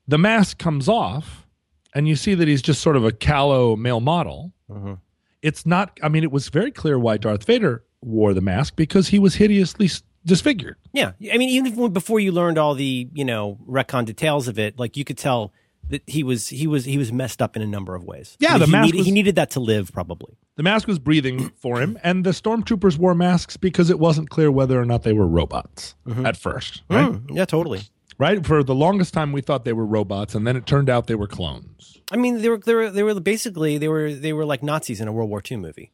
the mask comes off and you see that he's just sort of a callow male model. Mhm. It's not I mean it was very clear why Darth Vader wore the mask because he was hideously disfigured. Yeah, I mean, even before you learned all the you know retcon details of it, like you could tell that he was he was he was messed up in a number of ways. Yeah, I mean, the he mask needed, was- he needed that to live probably. The mask was breathing for him and the stormtroopers wore masks because it wasn't clear whether or not they were robots at first, right? Mm, yeah, totally. Right? For the longest time we thought they were robots and then it turned out they were clones. I mean, they were they were they were basically they were they were like Nazis in a World War II movie.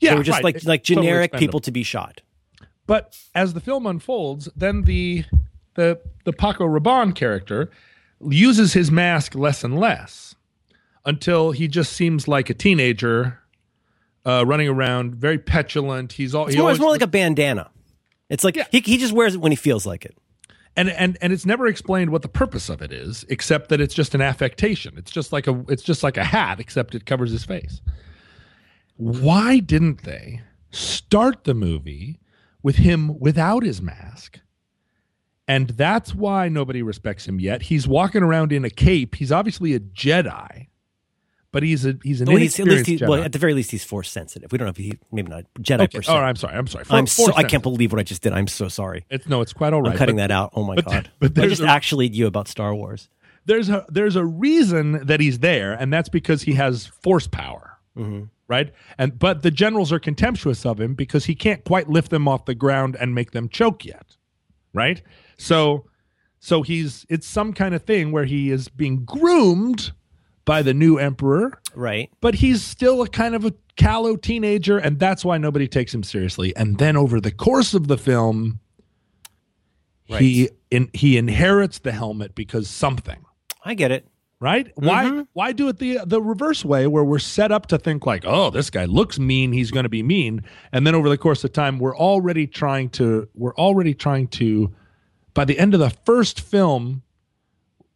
Yeah, they were just right. like It's like generic expendable. people to be shot. But as the film unfolds, then the the the Paco Rabanne character uses his mask less and less until he just seems like a teenager uh, running around, very petulant. He's all It's he more, always, it's more like a bandana. It's like he he just wears it when he feels like it. And and and it's never explained what the purpose of it is, except that it's just an affectation. It's just like a it's just like a hat, except it covers his face. Why didn't they start the movie with him without his mask? And that's why nobody respects him yet. He's walking around in a cape. He's obviously a Jedi, but he's a he's an Well, he's, at least he, well, at the very least, he's force sensitive. We don't know if he maybe not Jedi okay. Oh, I'm sorry. I'm sorry. For- I'm so I can't believe what I just did. I'm so sorry. It's no. It's quite all right. I'm cutting but- that out. Oh my but- god! but I just a- actually you about Star Wars. there's a there's a reason that he's there, and that's because he has force power, mm-hmm. right? And but the generals are contemptuous of him because he can't quite lift them off the ground and make them choke yet, right? So so he's it's some kind of thing where he is being groomed by the new emperor, Right. but he's still a kind of a callow teenager, and that's why nobody takes him seriously. And then over the course of the film, he in, he inherits the helmet because something. I get it. Right? Why mm-hmm. why do it the the reverse way where we're set up to think like, "Oh, this guy looks mean, he's going to be mean." And then over the course of time, we're already trying to we're already trying to by the end of the first film,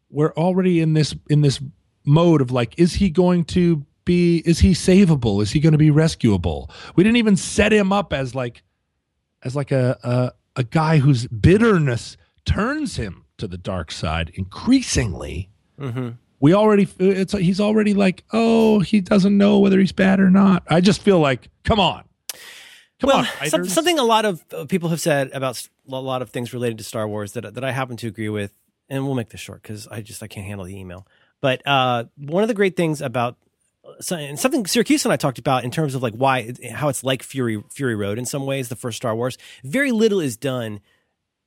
we're already in this in this mode of like, is he going to be is he savable? Is he going to be rescuable? We didn't even set him up as like as like a a, a guy whose bitterness turns him to the dark side increasingly Mm-hmm. we already it's he's already like oh he doesn't know whether he's bad or not i just feel like come on come well, on some, something a lot of uh, people have said about a lot of things related to Star Wars that that I happen to agree with, and we'll make this short because I just I can't handle the email. But uh, one of the great things about uh, and something Siracusa and I talked about in terms of like why how it's like Fury Fury Road in some ways, the first Star Wars. Very little is done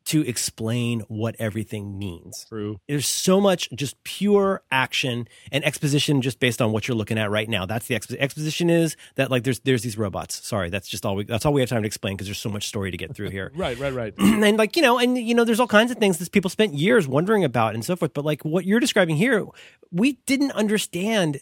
to explain what everything means. True. There's so much just pure action and exposition just based on what you're looking at right now. That's the expo- exposition is that like there's there's these robots. Sorry, that's just all we that's all we have time to explain because there's so much story to get through here. right right right and like you know and you know there's all kinds of things that people spent years wondering about and so forth but like what you're describing here we didn't understand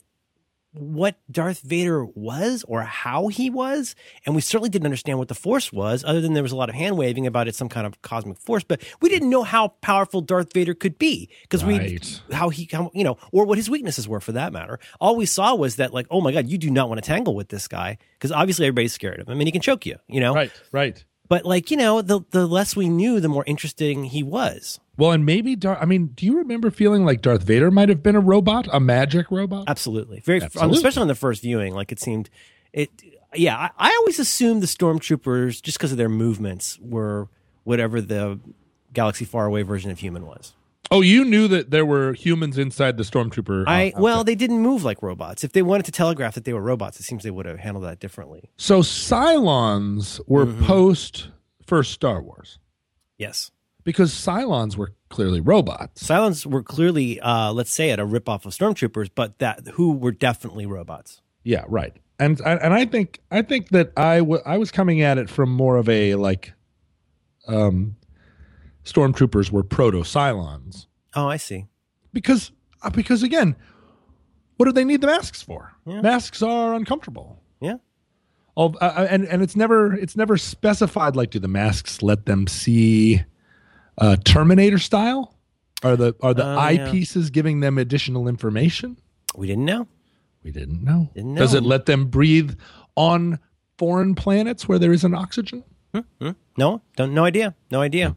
what Darth Vader was or how he was and we certainly didn't understand what the force was other than there was a lot of hand waving about it some kind of cosmic force but we didn't know how powerful Darth Vader could be because Right. we how he how, you know or what his weaknesses were for that matter all we saw was that like oh my god you do not want to tangle with this guy because obviously everybody's scared of him I mean he can choke you you know right right but like you know, the the less we knew, the more interesting he was. Well and maybe Dar- i mean do you remember feeling like darth vader might have been a robot a magic robot Absolutely, very, Absolutely. especially on the first viewing. Like it seemed, it. Yeah, I, I always assumed the stormtroopers, just because of their movements, were whatever the galaxy far away version of human was. oh you knew that there were humans inside the stormtrooper I outfit. well, they didn't move like robots. If they wanted to telegraph that they were robots, it seems they would have handled that differently. so cylons were Mm-hmm. post first star wars Yes, because cylons were clearly robots Cylons were clearly, uh, let's say, it a ripoff of stormtroopers, but that who were definitely robots. Yeah, right. And and I think I think that I wa- I was coming at it from more of a like, um, stormtroopers were proto Cylons Oh, I see. because uh, because again, what do they need the masks for? Yeah. Masks are uncomfortable. Yeah. All, uh, uh, and and it's never it's never specified like do the masks let them see uh, Terminator style? Are the are the yeah. eyepieces giving them additional information? We didn't know. We didn't know. Didn't Does it let them breathe on foreign planets where there isn't oxygen? No, don't. No idea. No idea.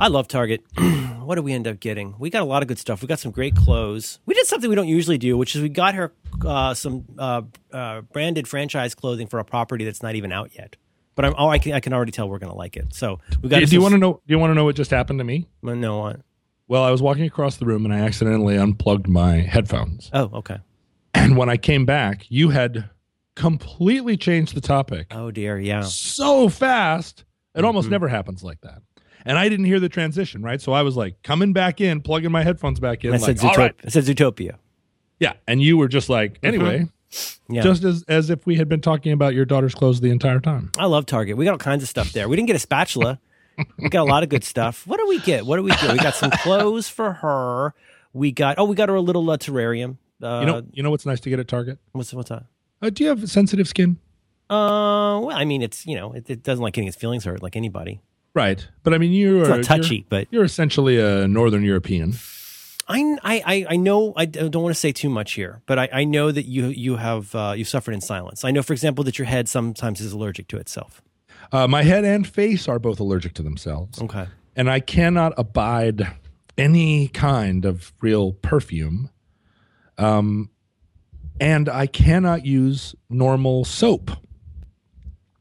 I love Target. what do we end up getting? We got a lot of good stuff. We got some great clothes. We did something we don't usually do, which is we got her uh, some uh, uh, branded franchise clothing for a property that's not even out yet. But I'm, oh, I can I can already tell we're going to like it. So we got. Do, do you want to know? Do you want to know what just happened to me? No, what? Well, I was walking across the room and I accidentally unplugged my headphones. Oh, okay. And when I came back, you had completely changed the topic Oh dear, yeah. so fast. It Mm-hmm. almost never happens like that. And I didn't hear the transition, right? So I was like coming back in, plugging my headphones back in. I like, said all Zootopia. right. I said Zootopia. Yeah. And you were just like, anyway, Yeah. just as, as if we had been talking about your daughter's clothes the entire time. I love Target. We got all kinds of stuff there. We didn't get a spatula. we got a lot of good stuff. What do we get? What do we get? We got some clothes for her. We got oh, we got her a little uh, terrarium. Uh, You know, you know what's nice to get at Target? what's what's that? Uh, do you have sensitive skin? Uh, well, I mean, it's you know, it, it doesn't like getting its feelings hurt like anybody. Right, but I mean, you It's are touchy, You're, but you're essentially a Northern European. I, I, I- I know I don't want to say too much here, but I, I know that you you have uh, you suffered in silence. I know, for example, that your head sometimes is allergic to itself. Uh, my head and face are both allergic to themselves, Okay. and I cannot abide any kind of real perfume. Um, and I cannot use normal soap.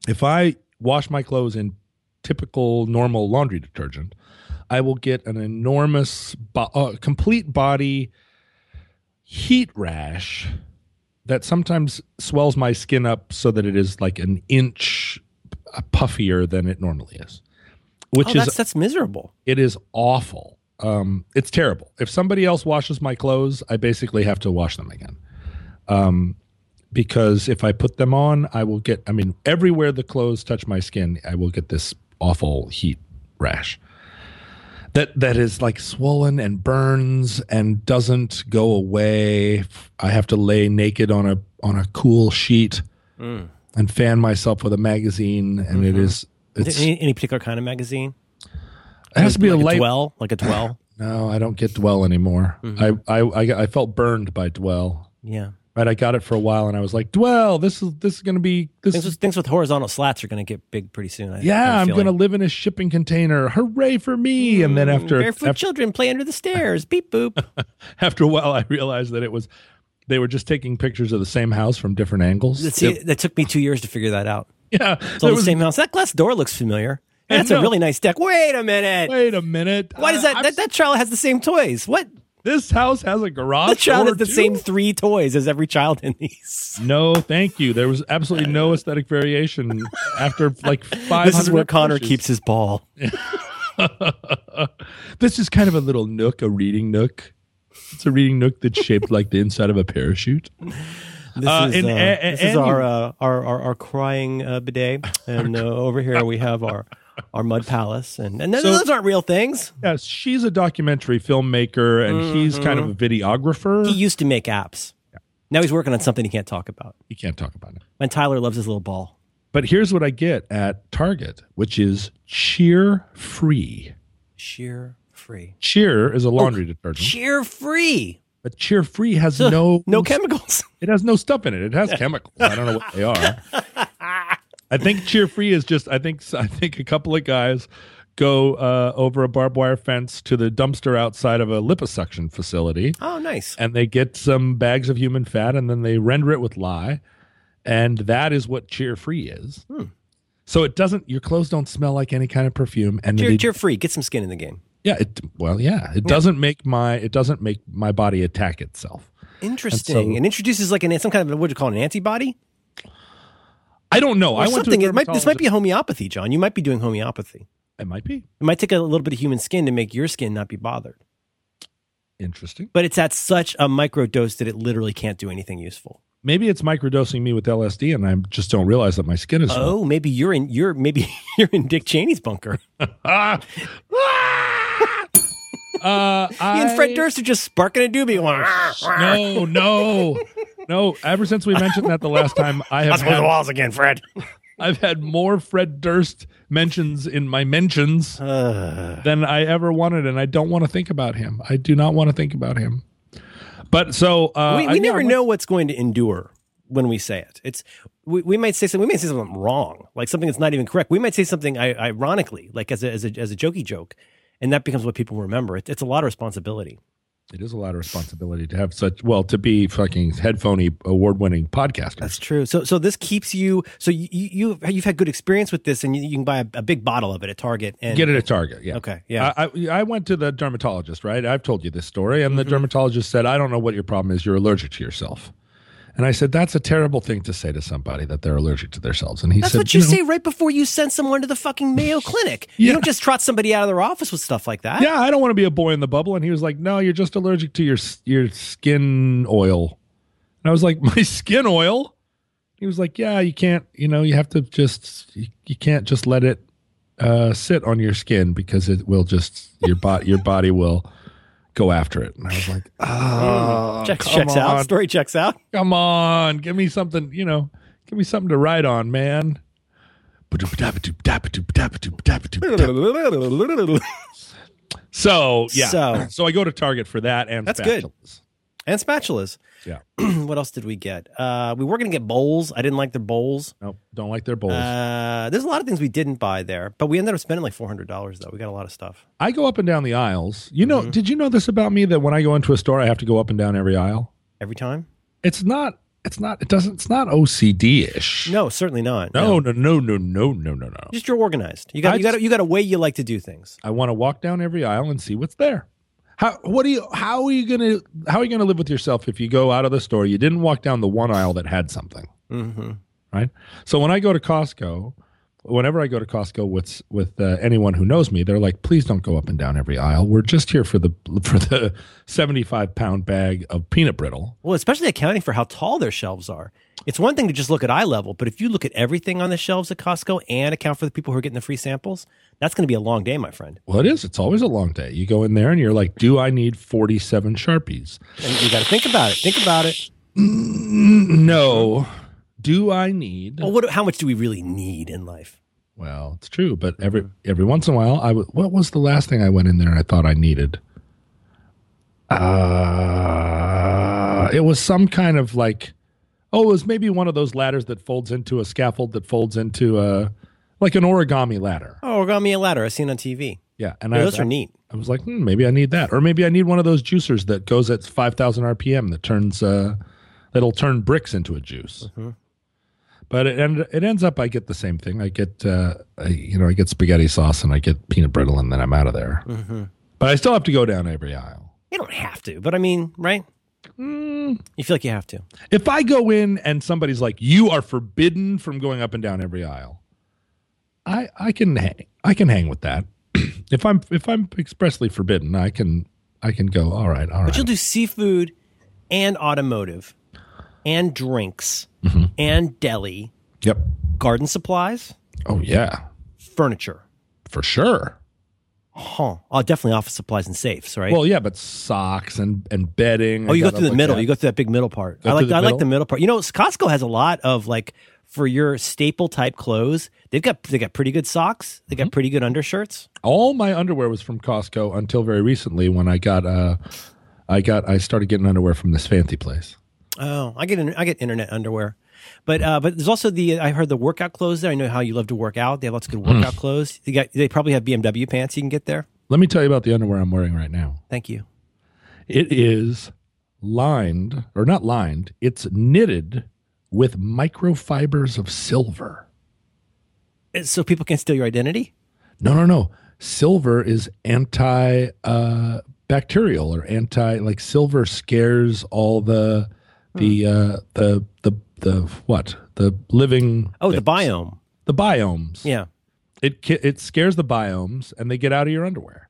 If I wash my clothes in typical normal laundry detergent, I will get an enormous, bo- uh, complete body heat rash that sometimes swells my skin up so that it is like an inch puffier than it normally is, which Oh, is that's that's miserable. it is awful. Um, it's terrible. If somebody else washes my clothes, I basically have to wash them again. Um, because if I put them on, I will get. I mean, everywhere the clothes touch my skin, I will get this awful heat rash. That that is like swollen and burns and doesn't go away. I have to lay naked on a on a cool sheet Mm. and fan myself with a magazine, and it is. It's, Any, any particular kind of magazine? it has to be like a light. dwell, like a dwell. No, I don't get Dwell anymore. Mm-hmm. I, I I I felt burned by Dwell. yeah. Right, I got it for a while, and I was like, Dwell, this is this is going to be this. Things Is, with, things with horizontal slats are going to get big pretty soon. I, yeah, I'm going to live in a shipping container. Hooray for me! And then after barefoot after, children play under the stairs. Beep boop. after a while, I realized that it was they were just taking pictures of the same house from different angles. See, It- that took me two years to figure that out. yeah, It's all the was- same house. That glass door looks familiar. That's a really nice deck. Wait a minute. Wait a minute. Why does I- that, I'm- that? That child has the same toys. What? This house has a garage. The child has the too? same three toys as every child in these. No, thank you. There was absolutely no aesthetic variation after like five. This is where Connor keeps his ball. this is kind of a little nook, a reading nook. It's a reading nook that's shaped like the inside of a parachute. This Uh, is, and- uh, and- this is and our, uh, our our our crying uh, bidet, and uh, over here we have our our mud palace, and and So- those aren't real things. Yes, she's a documentary filmmaker, and he's mm-hmm. kind of a videographer. He used to make apps. Now he's working on something he can't talk about. He can't talk about it. And Tyler loves his little ball. But here's what I get at Target, which is cheer free. Cheer free. Cheer is a oh, laundry detergent, Cheer free. but cheer free has no No chemicals. It has no stuff in it. It has chemicals. I don't know what they are. I think cheer free is just. I think. I think a couple of guys go uh, over a barbed wire fence to the dumpster outside of a liposuction facility, Oh, nice. and they get some bags of human fat, and then they render it with lye, and that is what cheer free is. Hmm. So it doesn't. Your clothes don't smell like any kind of perfume, and Cheer, they, cheer free. Get some skin in the game. yeah. It, well, yeah. It doesn't make my. It doesn't make my body attack itself. Interesting. so- and introduces like an some kind of what do you call it, an antibody I don't know. or I something. to It might, this might be homeopathy, John. You might be doing homeopathy. It might be It might take a little bit of human skin to make your skin not be bothered. interesting. But it's at such a micro dose that it literally can't do anything useful. Maybe it's microdosing me with LSD, and I just don't realize that my skin is. Oh, maybe you're in you're maybe you're in Dick Cheney's bunker. Uh, He and Fred Durst are just sparking a doobie. No, no, no. Ever since we mentioned that the last time, I have Let's the walls again, Fred. I've had more Fred Durst mentions in my mentions Uh, than I ever wanted, and I don't want to think about him. I do not want to think about him. But so uh, we we yeah, never I went- know what's going to endure when we say it. It's we, we might say something. We might say something wrong, like something that's not even correct. We might say something I, ironically, like as a, as a as a jokey joke, and that becomes what people remember. It, it's a lot of responsibility. It is a lot of responsibility to have such well to be fucking headphony award winning podcasters. That's true. So so this keeps you. So you, you you've had good experience with this, and you, you can buy a, a big bottle of it at Target. And Get it at Target. Yeah. Okay, yeah. I, I, I went to the dermatologist, right? I've told you this story. And the Mm-hmm. dermatologist said, I don't know what your problem is. You're allergic to yourself. And I said, that's a terrible thing to say to somebody that they're allergic to themselves. And he said, That's said, what you know, say right before you send someone to the fucking Mayo Clinic. You don't just trot somebody out of their office with stuff like that. Yeah, I don't want to be a boy in the bubble. And he was like, no, you're just allergic to your your skin oil. And I was like, my skin oil? He was like, yeah, you can't, you know, you have to just, you, you can't just let it uh, sit on your skin because it will just, your, body your body will go after it. And I was like, ah, oh, checks checks out. Story checks out. Come on, give me something, you know, give me something to write on, man. So yeah, So- so I go to Target for that and That's good. and spatulas. Yeah, what else did we get? Uh, we were going to get bowls. I didn't like their bowls. nope, don't like their bowls. Uh, there's a lot of things we didn't buy there, but we ended up spending like four hundred dollars though. We got a lot of stuff. I go up and down the aisles. You Mm-hmm. know, did you know this about me that when I go into a store, I have to go up and down every aisle? Every time? It's not. It's not. It doesn't. It's not OCD ish. No, certainly not. No, no, no, no, no, no, no, no. just you're organized. You got I you got you got a way you like to do things. I want to walk down every aisle and see what's there. How what do you how are you gonna how are you gonna live with yourself if you go out of the store you didn't walk down the one aisle that had something Mm-hmm. right? So when I go to Costco, whenever I go to Costco with with uh, anyone who knows me, they're like, "Please don't go up and down every aisle. We're just here for the for the seventy five pound bag of peanut brittle." Well, especially accounting for how tall their shelves are. It's one thing to just look at eye level, but if you look at everything on the shelves at Costco and account for the people who are getting the free samples, that's going to be a long day, my friend. Well, it is. It's always a long day. You go in there and you're like, "Do I need forty seven sharpies?" And you got to think about it. Think about it. No. Do I need? Well, what, how much do we really need in life? Well, it's true, but every every once in a while, I w- what was the last thing I went in there and I thought I needed? Uh, it was some kind of like, oh, it was maybe one of those ladders that folds into a scaffold that folds into a like an origami ladder. Oh, origami ladder. I've seen on TV. Yeah, and Yeah, I, those are neat. I was like, hmm, maybe I need that, or maybe I need one of those juicers that goes at five thousand RPM that turns uh, that'll turn bricks into a juice. Mm-hmm. But it end, it ends up I get the same thing. I get uh, I, you know I get spaghetti sauce and I get peanut brittle and then I'm out of there. Mm-hmm. But I still have to go down every aisle. You don't have to, but I mean, right? Mm. You feel like you have to. If I go in and somebody's like, "You are forbidden from going up and down every aisle," I I can hang I can hang with that. if I'm if I'm expressly forbidden, I can I can go. All right, all right. But you'll do seafood and automotive and drinks Mm-hmm. and deli, Yep. garden supplies, Oh yeah, furniture. for sure. Huh. Oh, definitely office supplies and safes, right? Well, yeah, but socks and and bedding. oh, you go through the middle. You go through that big middle part. Go I like I like the middle part. You know, Costco has a lot of like for your staple type clothes. They've got they got pretty good socks. They Mm-hmm. got pretty good undershirts. All my underwear was from Costco until very recently when I got uh, I got I started getting underwear from this fancy place. Oh, I get I get internet underwear, but uh, but there's also the I heard the workout clothes there. I know how you love to work out. They have lots of good Hmm. workout clothes. You got they probably have BMW pants you can get there. Let me tell you about the underwear I'm wearing right now. Thank you. It is lined or not lined. It's knitted with microfibers of silver. Uh, So people can steal your identity. No, no, no. Silver is anti uh, bacterial or anti like silver scares all the the uh, the the the what the living Oh, the biome. the biomes. Yeah. It it scares the biomes and they get out of your underwear.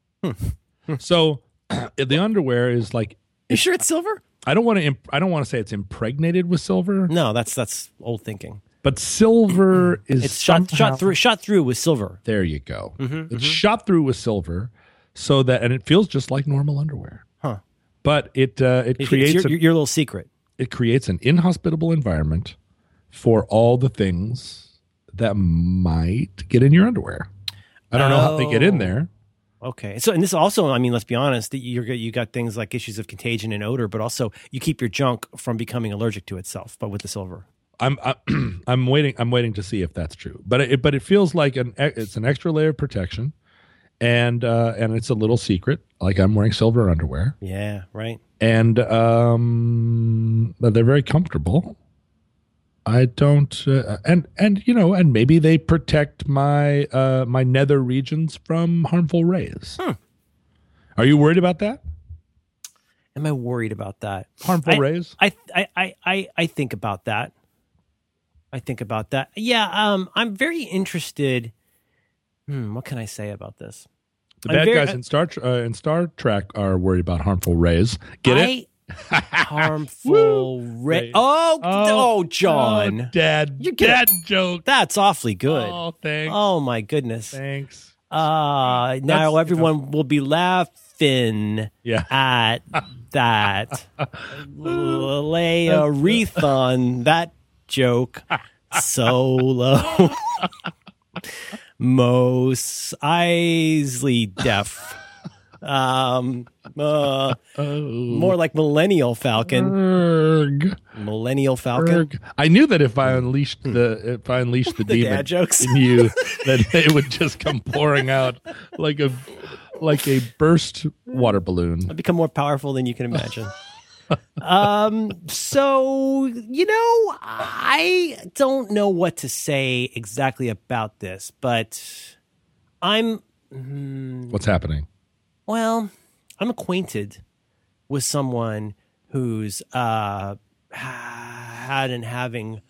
so the underwear is like You sure it's silver? I don't want to imp- I don't want to say it's impregnated with silver, No, that's that's old thinking. but silver is It's shot somehow- shot through shot through with silver. There you go. Mm-hmm, it's shot through with silver, so that and it feels just like normal underwear. Huh. But it uh, it It's creates your, a, your, little secret. it creates an inhospitable environment for all the things that might get in your underwear. I don't know how they get in Oh. there. Okay. So, and this also, I mean, let's be honest, that you're you got things like issues of contagion and odor, but also you keep your junk from becoming allergic to itself. But with the silver, I'm I, I'm waiting I'm waiting to see if that's true. But it but it feels like an it's an extra layer of protection, and uh, and it's a little secret. Like I'm wearing silver underwear, yeah, right. and um, they're very comfortable. I don't, uh, and and you know, and maybe they protect my uh, my nether regions from harmful rays. Hmm. Are you worried about that? Am I worried about that? Harmful I- rays? I, I, I, I, I think about that. I think about that. Yeah, um, I'm very interested. Hmm, what can I say about this? The I'm bad very- guys in Star uh, in Star Trek are worried about harmful rays. Get it? Harmful ra- Right. oh, Oh, oh, John, Oh, dad, You're getting- dad joke. that's awfully good. Oh, thanks. Oh my goodness. Thanks. Uh, now That's- everyone will be laughing Yeah. at that. Lay a wreath on that joke. Solo. Mos Eisley deaf. Um, uh, more like Millennial Falcon. Erg, Millennial Falcon. erg. I knew that if I unleashed the if I unleashed the, The demon jokes. in you, that it would just come pouring out like a like a burst water balloon. I've become more powerful than you can imagine. um, so you know, I don't know what to say exactly about this, but I'm What's happening? Well, I'm acquainted with someone who's uh had and having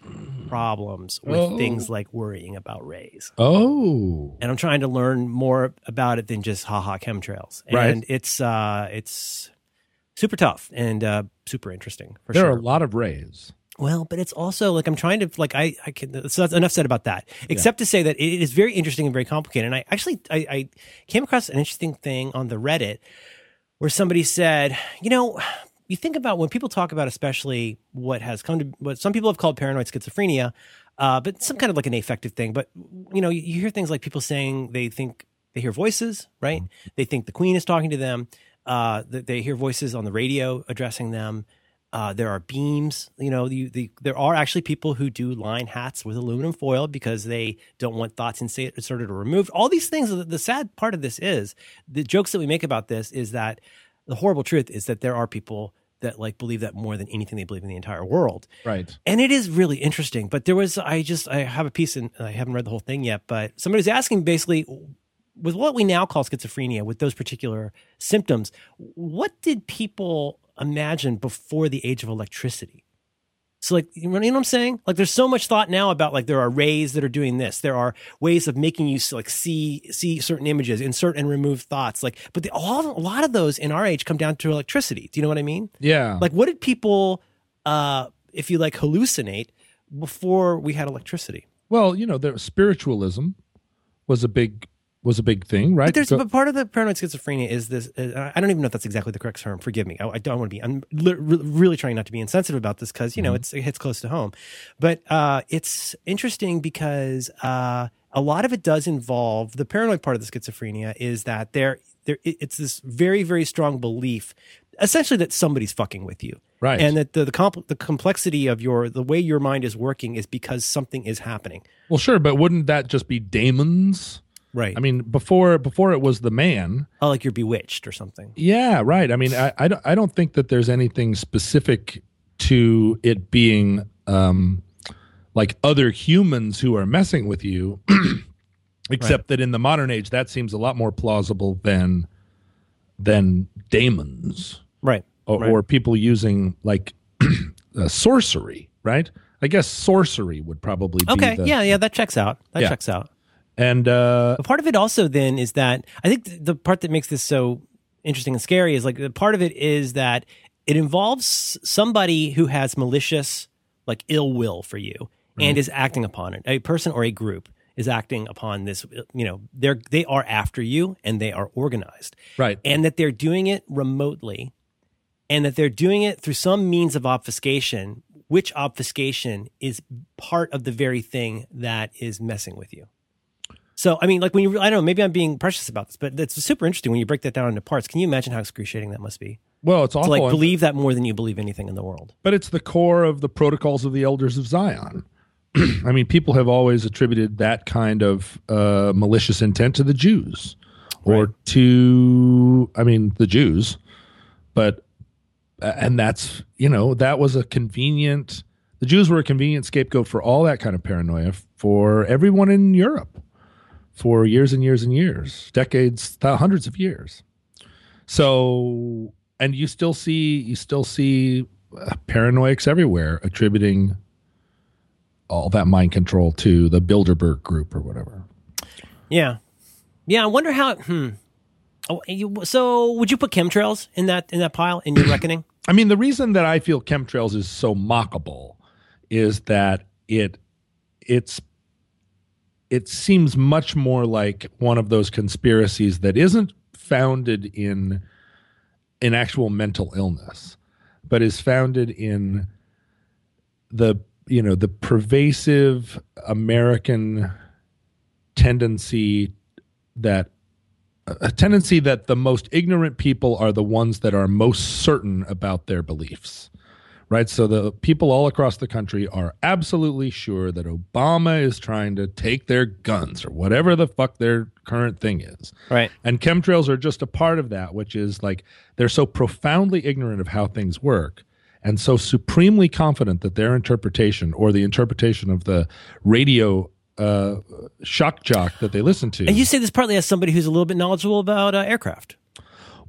problems with Oh. things like worrying about rays. Oh, And I'm trying to learn more about it than just haha chemtrails. And Right. it's uh it's super tough and uh super interesting for there sure. are a lot of rays. Well, but it's also like I'm trying to like I I can so that's enough said about that. Except to say that it is very interesting and very complicated. And I actually I, I came across an interesting thing on the Reddit where somebody said, you know, you think about when people talk about especially what has come to what some people have called paranoid schizophrenia, uh, but some kind of like an affective thing. But you know, you, you hear things like people saying they think they hear voices, right? They think the queen is talking to them. Uh, that they hear voices on the radio addressing them. Uh, there are beams. You know, you, the, there are actually people who do line hats with aluminum foil because they don't want thoughts inserted or removed. All these things. The, the sad part of this is the jokes that we make about this is that the horrible truth is that there are people that like believe that more than anything they believe in the entire world. Right. And it is really interesting. But there was, I just, I have a piece and I haven't read the whole thing yet, but somebody's asking basically with what we now call schizophrenia, with those particular symptoms, what did people imagine before the age of electricity? So, like, you know what I'm saying? Like, there's so much thought now about like there are rays that are doing this. There are ways of making you like see see certain images, insert and remove thoughts. Like, but the, all a lot of those in our age come down to electricity. Do you know what I mean? Yeah. Like, what did people, uh, if you like, hallucinate before we had electricity? well, you know, there spiritualism was a big was a big thing, right? But there's So- but part of the paranoid schizophrenia is this. Uh, I don't even know if that's exactly the correct term. Forgive me. I, I don't want to be. I'm li- re- really trying not to be insensitive about this because you know it's it hits close to home. But uh, it's interesting because uh, a lot of it does involve the paranoid part of the schizophrenia is that there there it- it's this very very strong belief, essentially that somebody's fucking with you. Right. and that the the, compl- the complexity of your the way your mind is working is because something is happening. well, sure, but wouldn't that just be demons? Right. I mean, before before it was the man. oh, like you're bewitched or something. Yeah, right. I mean, I I don't, I don't think that there's anything specific to it being um like other humans who are messing with you except that in the modern age that seems a lot more plausible than than demons Right. or, Right. or people using like uh, sorcery, right? I guess sorcery would probably be Okay. yeah. Yeah. That checks out. That Yeah. checks out. And uh part of it also then is that I think th- the part that makes this so interesting and scary is like the part of it is that it involves somebody who has malicious like ill will for you and is acting upon it. A person or a group is acting upon this. You know, they're they are after you and they are organized, right. and that they're doing it remotely, and that they're doing it through some means of obfuscation. Which obfuscation is part of the very thing that is messing with you. So, I mean, like when you, I don't know, maybe I'm being precious about this, but it's super interesting when you break that down into parts. Can you imagine how excruciating that must be? Well, it's awful. To like believe that more than you believe anything in the world. but it's the core of the protocols of the elders of Zion. I mean, people have always attributed that kind of uh, malicious intent to the Jews or to, I mean, the Jews, but, and that's, you know, that was a convenient, the Jews were a convenient scapegoat for all that kind of paranoia for everyone in Europe for years and years and years, decades, hundreds of years. So, and you still see, you still see uh, paranoics everywhere attributing all that mind control to the Bilderberg group or whatever. Yeah. Yeah. I wonder how, hmm. Oh, you, so would you put chemtrails in that, in that pile in your reckoning? I mean, the reason that I feel chemtrails is so mockable is that it it's it seems much more like one of those conspiracies that isn't founded in in actual mental illness, but is founded in the you know the pervasive American tendency that a tendency that the most ignorant people are the ones that are most certain about their beliefs. Right? So the people all across the country are absolutely sure that Obama is trying to take their guns or whatever the fuck their current thing is. Right. And chemtrails are just a part of that, which is like they're so profoundly ignorant of how things work and so supremely confident that their interpretation or the interpretation of the radio uh, shock jock that they listen to. And you say this partly as somebody who's a little bit knowledgeable about uh, aircraft.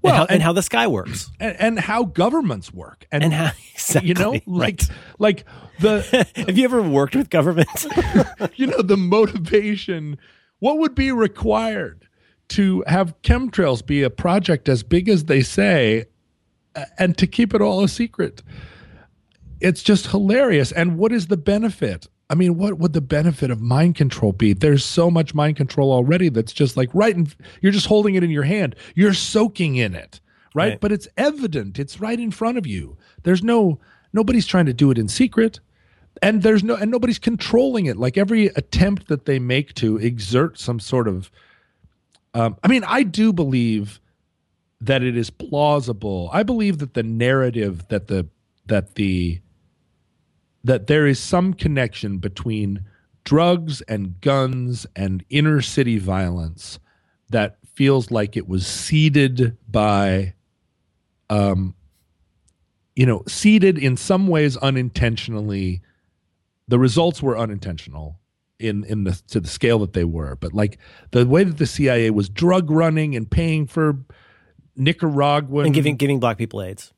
And, how, and- and how the sky works, and, and how governments work, and, and how exactly, you know, like right. like the Have you ever worked with government? you know the motivation. What would be required to have chemtrails be a project as big as they say, and to keep it all a secret? It's just hilarious. And what is the benefit? I mean, what would the benefit of mind control be? There's so much mind control already that's just like right in you're just holding it in your hand. You're soaking in it, right? Right. But it's evident. It's right in front of you. There's no nobody's trying to do it in secret. And there's no and nobody's controlling it. Like every attempt that they make to exert some sort of um, I mean, I do believe that it is plausible. I believe that the narrative that the that the that there is some connection between drugs and guns and inner city violence that feels like it was seeded by um you know seeded in some ways unintentionally. The results were unintentional in in the to the scale that they were but like the way that the CIA was drug running and paying for Nicaraguan and giving giving black people AIDS.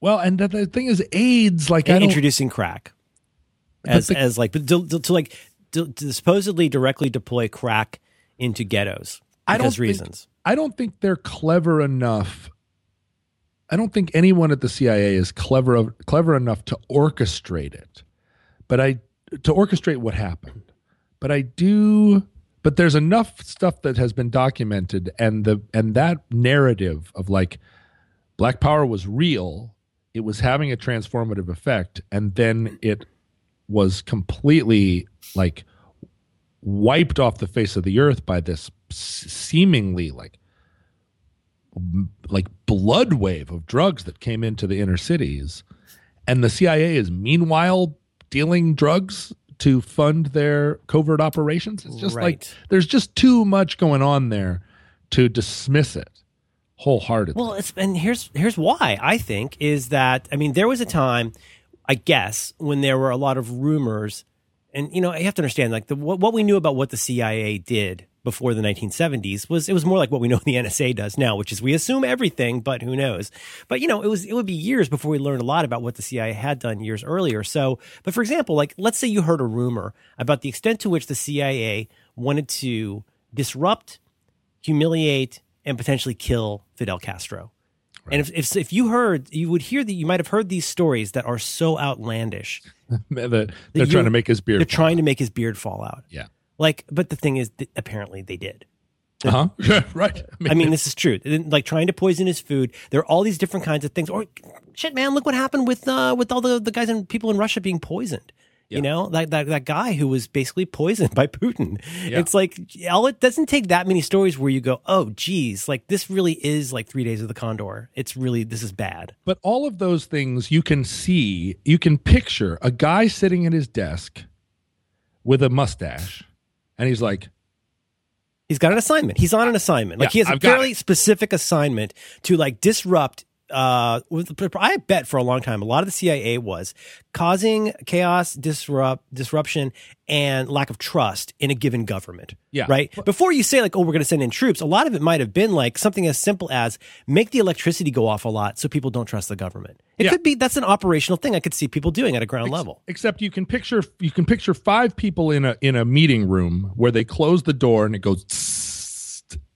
Well and the, the thing is AIDS like I and introducing crack as the- as like to, to, to like to, to supposedly directly deploy crack into ghettos I don't because think- reasons. I don't think they're clever enough. I don't think anyone at the CIA is clever clever enough to orchestrate it. But I to orchestrate what happened. But I do but there's enough stuff that has been documented and the and that narrative of like black power was real, it was having a transformative effect and then it was completely like wiped off the face of the earth by this seemingly like like blood wave of drugs that came into the inner cities. And the CIA is meanwhile dealing drugs to fund their covert operations. It's just like there's just too much going on there to dismiss it wholeheartedly. Well, it's and here's here's why I think is that I mean there was a time, I guess, when there were a lot of rumors, and you know you have to understand like the what, what we knew about what the CIA did before the 1970s was it was more like what we know the NSA does now, which is we assume everything, but who knows? But you know it was it would be years before we learned a lot about what the CIA had done years earlier. So, but for example, like let's say you heard a rumor about the extent to which the CIA wanted to disrupt humiliate and potentially kill Fidel Castro. And if, if if you heard, you would hear that you might have heard these stories that are so outlandish. that they're you- trying to make his beard They're trying to make his beard fall out. yeah Like, but the thing is, that apparently they did. uh-huh right I mean, this is true. Like trying to poison his food. There are all these different kinds of things. Or shit, man, look what happened with uh, with all the, the guys and people in Russia being poisoned. You know, that, that that guy who was basically poisoned by Putin. It's like all it doesn't take that many stories where you go, oh, geez, like this really is like three days of the Condor. It's really this is bad. But all of those things you can see, you can picture a guy sitting at his desk with a mustache, and he's like, He's got an assignment. He's on an assignment. Like Yeah, he has a I've got fairly specific assignment to like disrupt. Uh, I bet for a long time, a lot of the CIA was causing chaos, disrupt, disruption, and lack of trust in a given government. Yeah. Right. Before you say like, "Oh, we're going to send in troops," a lot of it might have been like something as simple as make the electricity go off a lot so people don't trust the government. It Yeah. could be that's an operational thing I could see people doing at a ground level. except you can picture you can picture five people in a in a meeting room where they close the door and it goes tssst,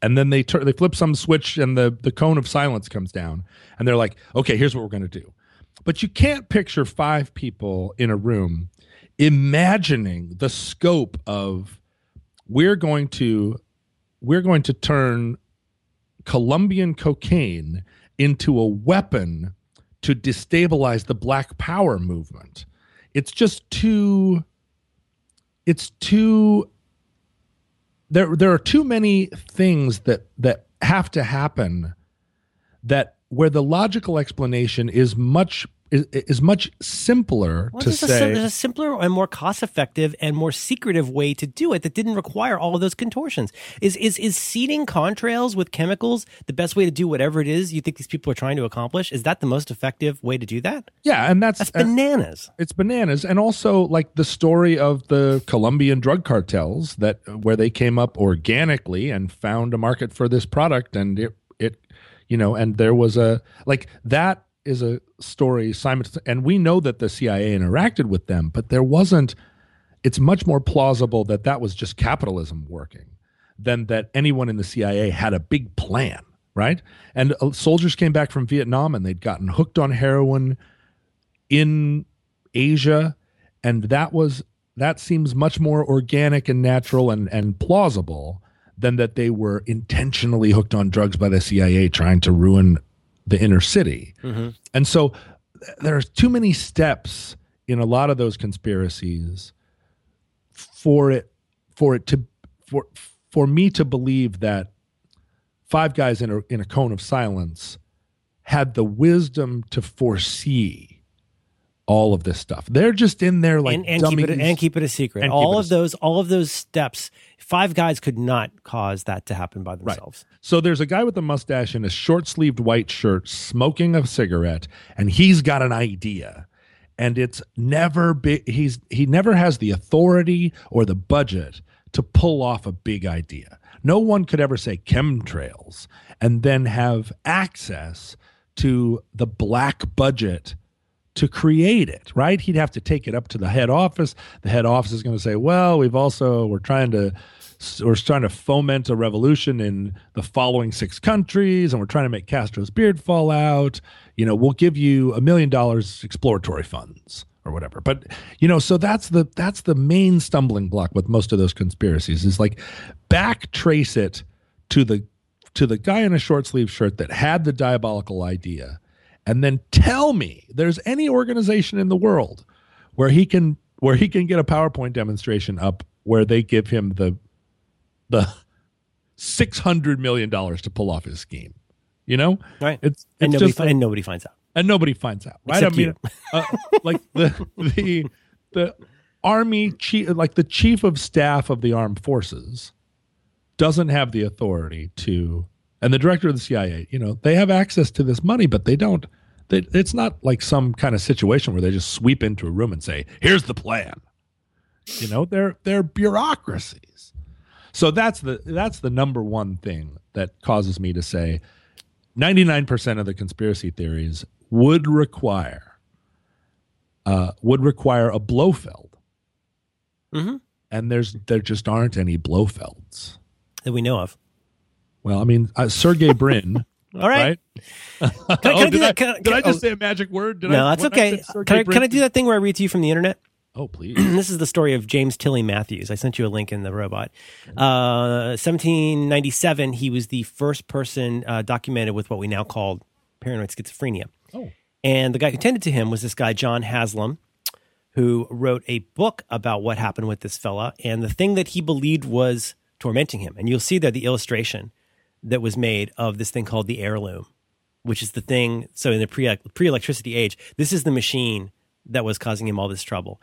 and then they turn they flip some switch and the the cone of silence comes down and they're like okay here's what we're going to do but you can't picture five people in a room imagining the scope of we're going to we're going to turn Colombian cocaine into a weapon to destabilize the black power movement. It's just too it's too there there are too many things that that have to happen that where the logical explanation is much is, is much simpler Well, to there's, a, say sim- there's a simpler and more cost effective and more secretive way to do it that didn't require all of those contortions. Is is is seeding contrails with chemicals the best way to do whatever it is you think these people are trying to accomplish? Is that the most effective way to do that? yeah and that's That's bananas. it's bananas and also like the story of the colombian drug cartels that where they came up organically and found a market for this product and it it you know, and there was a like that is a story Simon and we know that the CIA interacted with them, but there wasn't it's much more plausible that that was just capitalism working than that anyone in the CIA had a big plan, right? And uh, soldiers came back from Vietnam and they'd gotten hooked on heroin in Asia and that was that seems much more organic and natural and and plausible than that they were intentionally hooked on drugs by the CIA trying to ruin the inner city. Mm-hmm. And so there's too many steps in a lot of those conspiracies for it for it to for for me to believe that five guys in a in a cone of silence had the wisdom to foresee all of this stuff. They're just in there like and, and keep it and keep it a secret. And All of those all of those steps, five guys could not cause that to happen by themselves. Right. So there's a guy with a mustache and a short sleeved white shirt smoking a cigarette, and he's got an idea. And it's never big he's he never has the authority or the budget to pull off a big idea. No one could ever say chemtrails and then have access to the black budget to create it, right? He'd have to take it up to the head office. The head office is going to say, "Well, we've also we're trying to we're trying to foment a revolution in the following six countries, and we're trying to make Castro's beard fall out. You know, we'll give you a million dollars exploratory funds." or whatever. But you know, so that's the that's the main stumbling block with most of those conspiracies is like back trace it to the to the guy in a short sleeve shirt that had the diabolical idea and then tell me there's any organization in the world where he can where he can get a PowerPoint demonstration up where they give him the the six hundred million dollars to pull off his scheme. You know, right? It's, it's and nobody just, and nobody finds out, and nobody finds out, right? Except I mean, uh, like the the the army chief, like the chief of staff of the armed forces, doesn't have the authority to and the director of the CIA, you know, they have access to this money, but they don't. They, it's not like some kind of situation where they just sweep into a room and say, "Here's the plan." You know, they're they're bureaucracies. So that's the that's the number one thing that causes me to say, ninety nine percent of the conspiracy theories would require uh, would require a Blofeld, mm-hmm. and there's there just aren't any Blofelds that we know of. Well, I mean, uh, Sergey Brin. All right. right? Can, I, can oh, I do that? Can, did I just oh. say a magic word? Did no, I, that's okay. Can I, can I do that thing where I read to you from the internet? Oh, please. this is the story of James Tilly Matthews. I sent you a link in the robot. Uh, 1797, he was the first person uh, documented with what we now call paranoid schizophrenia. Oh. And the guy who tended to him was this guy, John Haslam, who wrote a book about what happened with this fella and the thing that he believed was tormenting him. And you'll see there the illustration that was made of this thing called the Air Loom, which is the thing. So in the pre pre electricity age, this is the machine that was causing him all this trouble.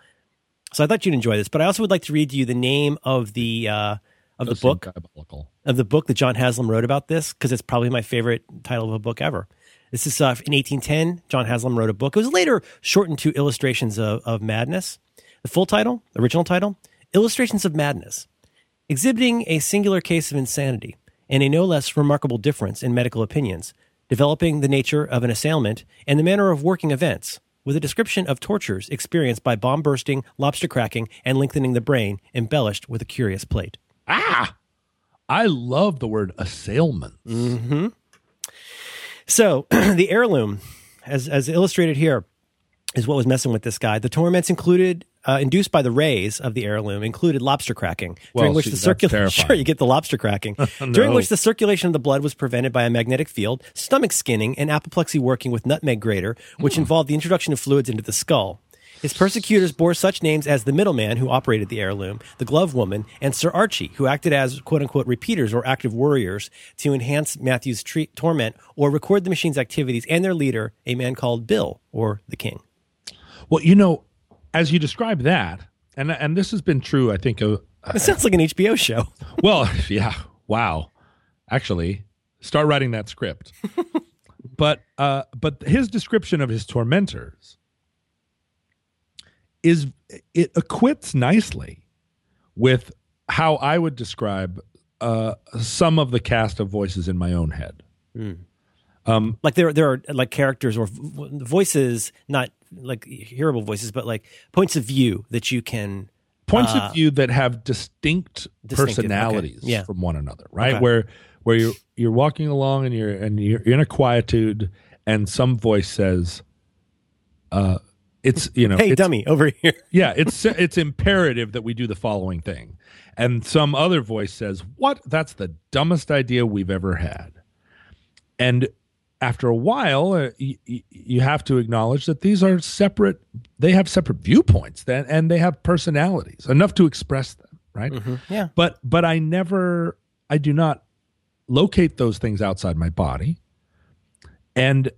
So I thought you'd enjoy this, but I also would like to read to you the name of the uh, of the book diabolical. of the book that John Haslam wrote about this because it's probably my favorite title of a book ever. This is uh, in 1810. John Haslam wrote a book. It was later shortened to Illustrations of, of Madness. The full title, original title, Illustrations of Madness, exhibiting a singular case of insanity and a no less remarkable difference in medical opinions, developing the nature of an assailment and the manner of working events, with a description of tortures experienced by bomb bursting, lobster cracking, and lengthening the brain, embellished with a curious plate. Ah! I love the word assailment. Mm-hmm. So, the Air Loom, as, as illustrated here, is what was messing with this guy. The torments included uh, induced by the rays of the Air Loom included lobster cracking, well, during which the circulation sure you get the lobster cracking, no. during which the circulation of the blood was prevented by a magnetic field, stomach skinning, and apoplexy working with nutmeg grater, which mm. involved the introduction of fluids into the skull. His persecutors bore such names as the middleman who operated the Air Loom, the glove woman, and Sir Archie, who acted as quote unquote repeaters or active warriors to enhance Matthew's tre- torment or record the machine's activities, and their leader, a man called Bill, or the king. Well, you know, as you describe that, and and this has been true, I think. Uh, it sounds like an HBO show. well, yeah. Wow. Actually, start writing that script. but uh, but his description of his tormentors is it acquits nicely with how I would describe uh, some of the cast of voices in my own head. Mm. Um, like there, there are like characters or voices, not like hearable voices, but like points of view that you can points uh, of view that have distinct personalities okay. yeah. from one another, right? Okay. Where where you're you're walking along and you're and you're in a quietude, and some voice says, uh, "It's you know, hey dummy over here." yeah, it's it's imperative that we do the following thing, and some other voice says, "What? That's the dumbest idea we've ever had," and after a while, uh, y- y- you have to acknowledge that these are separate. They have separate viewpoints, then, and they have personalities enough to express them, right? Mm-hmm. Yeah. But but I never, I do not locate those things outside my body, and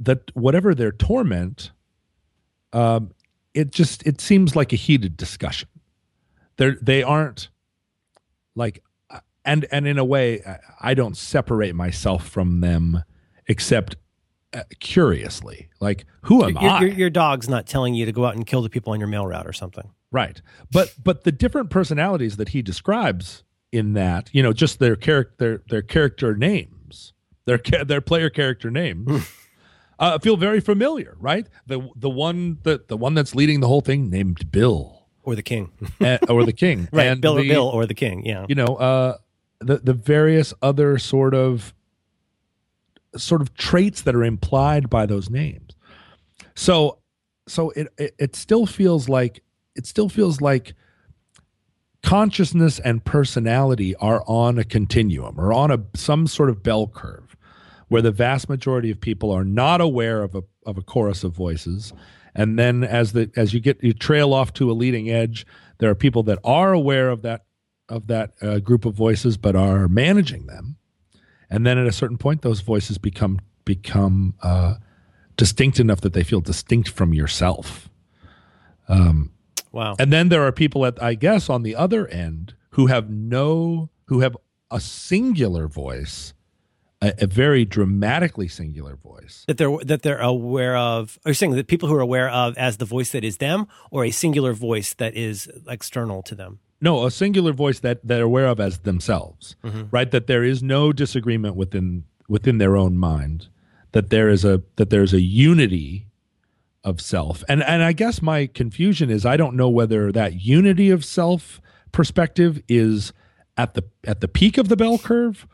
that whatever their torment, um, it just it seems like a heated discussion. They they aren't like, and and in a way, I don't separate myself from them except uh, curiously. Like, who am your, I? Your, your, dog's not telling you to go out and kill the people on your mail route or something. Right. But but the different personalities that he describes in that, you know, just their character their, their character names, their their player character names. uh, feel very familiar, right? The the one that the one that's leading the whole thing named Bill or the king, and, or the king, right? And Bill the, or Bill or the king, yeah. You know, uh, the the various other sort of sort of traits that are implied by those names. So so it, it, it still feels like it still feels like consciousness and personality are on a continuum or on a some sort of bell curve where the vast majority of people are not aware of a of a chorus of voices and then as the as you get you trail off to a leading edge there are people that are aware of that of that uh, group of voices but are managing them and then at a certain point those voices become become uh, distinct enough that they feel distinct from yourself um, wow and then there are people at i guess on the other end who have no who have a singular voice a, a, very dramatically singular voice that they're that they're aware of. Are you saying that people who are aware of as the voice that is them, or a singular voice that is external to them? No a singular voice that they're aware of as themselves mm-hmm. right that there is no disagreement within within their own mind that there is a that there's a unity of self and and i guess my confusion is i don't know whether that unity of self perspective is at the at the peak of the bell curve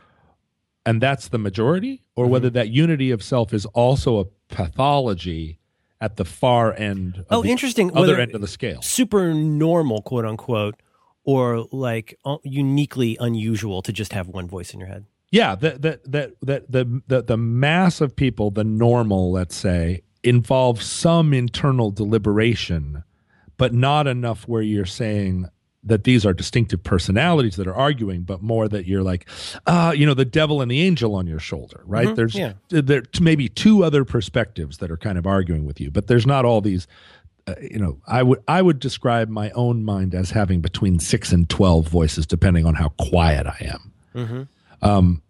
and that's the majority or mm-hmm. whether that unity of self is also a pathology at the far end oh interesting other whether end of the scale super normal quote unquote or like uniquely unusual to just have one voice in your head? Yeah, that that that that the the the mass of people, the normal, let's say, involves some internal deliberation, but not enough where you're saying that these are distinctive personalities that are arguing, but more that you're like, uh, you know, the devil and the angel on your shoulder, right? Mm-hmm, there's yeah. there maybe two other perspectives that are kind of arguing with you, but there's not all these uh, you know, I would I would describe my own mind as having between six and twelve voices, depending on how quiet I am. Mm-hmm. Um,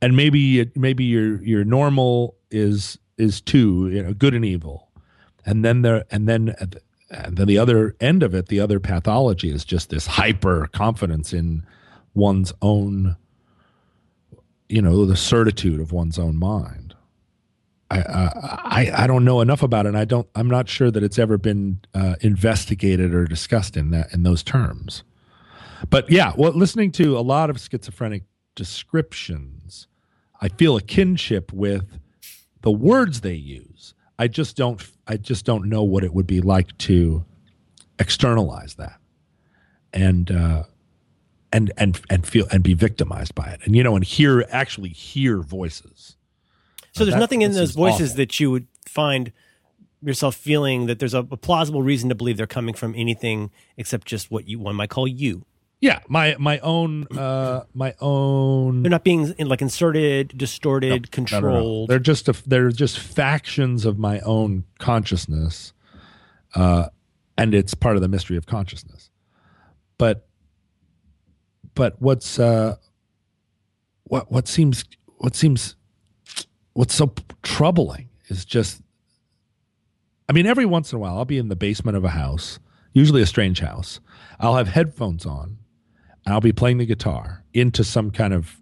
and maybe maybe your your normal is is two, you know, good and evil, and then there and then and then the other end of it, the other pathology is just this hyper confidence in one's own, you know, the certitude of one's own mind. I, I I don't know enough about it. And I don't. I'm not sure that it's ever been uh, investigated or discussed in that in those terms. But yeah, well, listening to a lot of schizophrenic descriptions, I feel a kinship with the words they use. I just don't. I just don't know what it would be like to externalize that, and uh, and and and feel and be victimized by it, and you know, and hear actually hear voices so there's that, nothing in those voices awful. that you would find yourself feeling that there's a, a, plausible reason to believe they're coming from anything except just what you one might call you. Yeah, my my own uh my own. They're not being like inserted, distorted, no, controlled. They're just a, they're just factions of my own consciousness, uh, and it's part of the mystery of consciousness. But but what's uh what what seems what seems what's so troubling is just I mean, every once in a while, I'll be in the basement of a house, usually a strange house. I'll have headphones on, and I'll be playing the guitar into some kind of,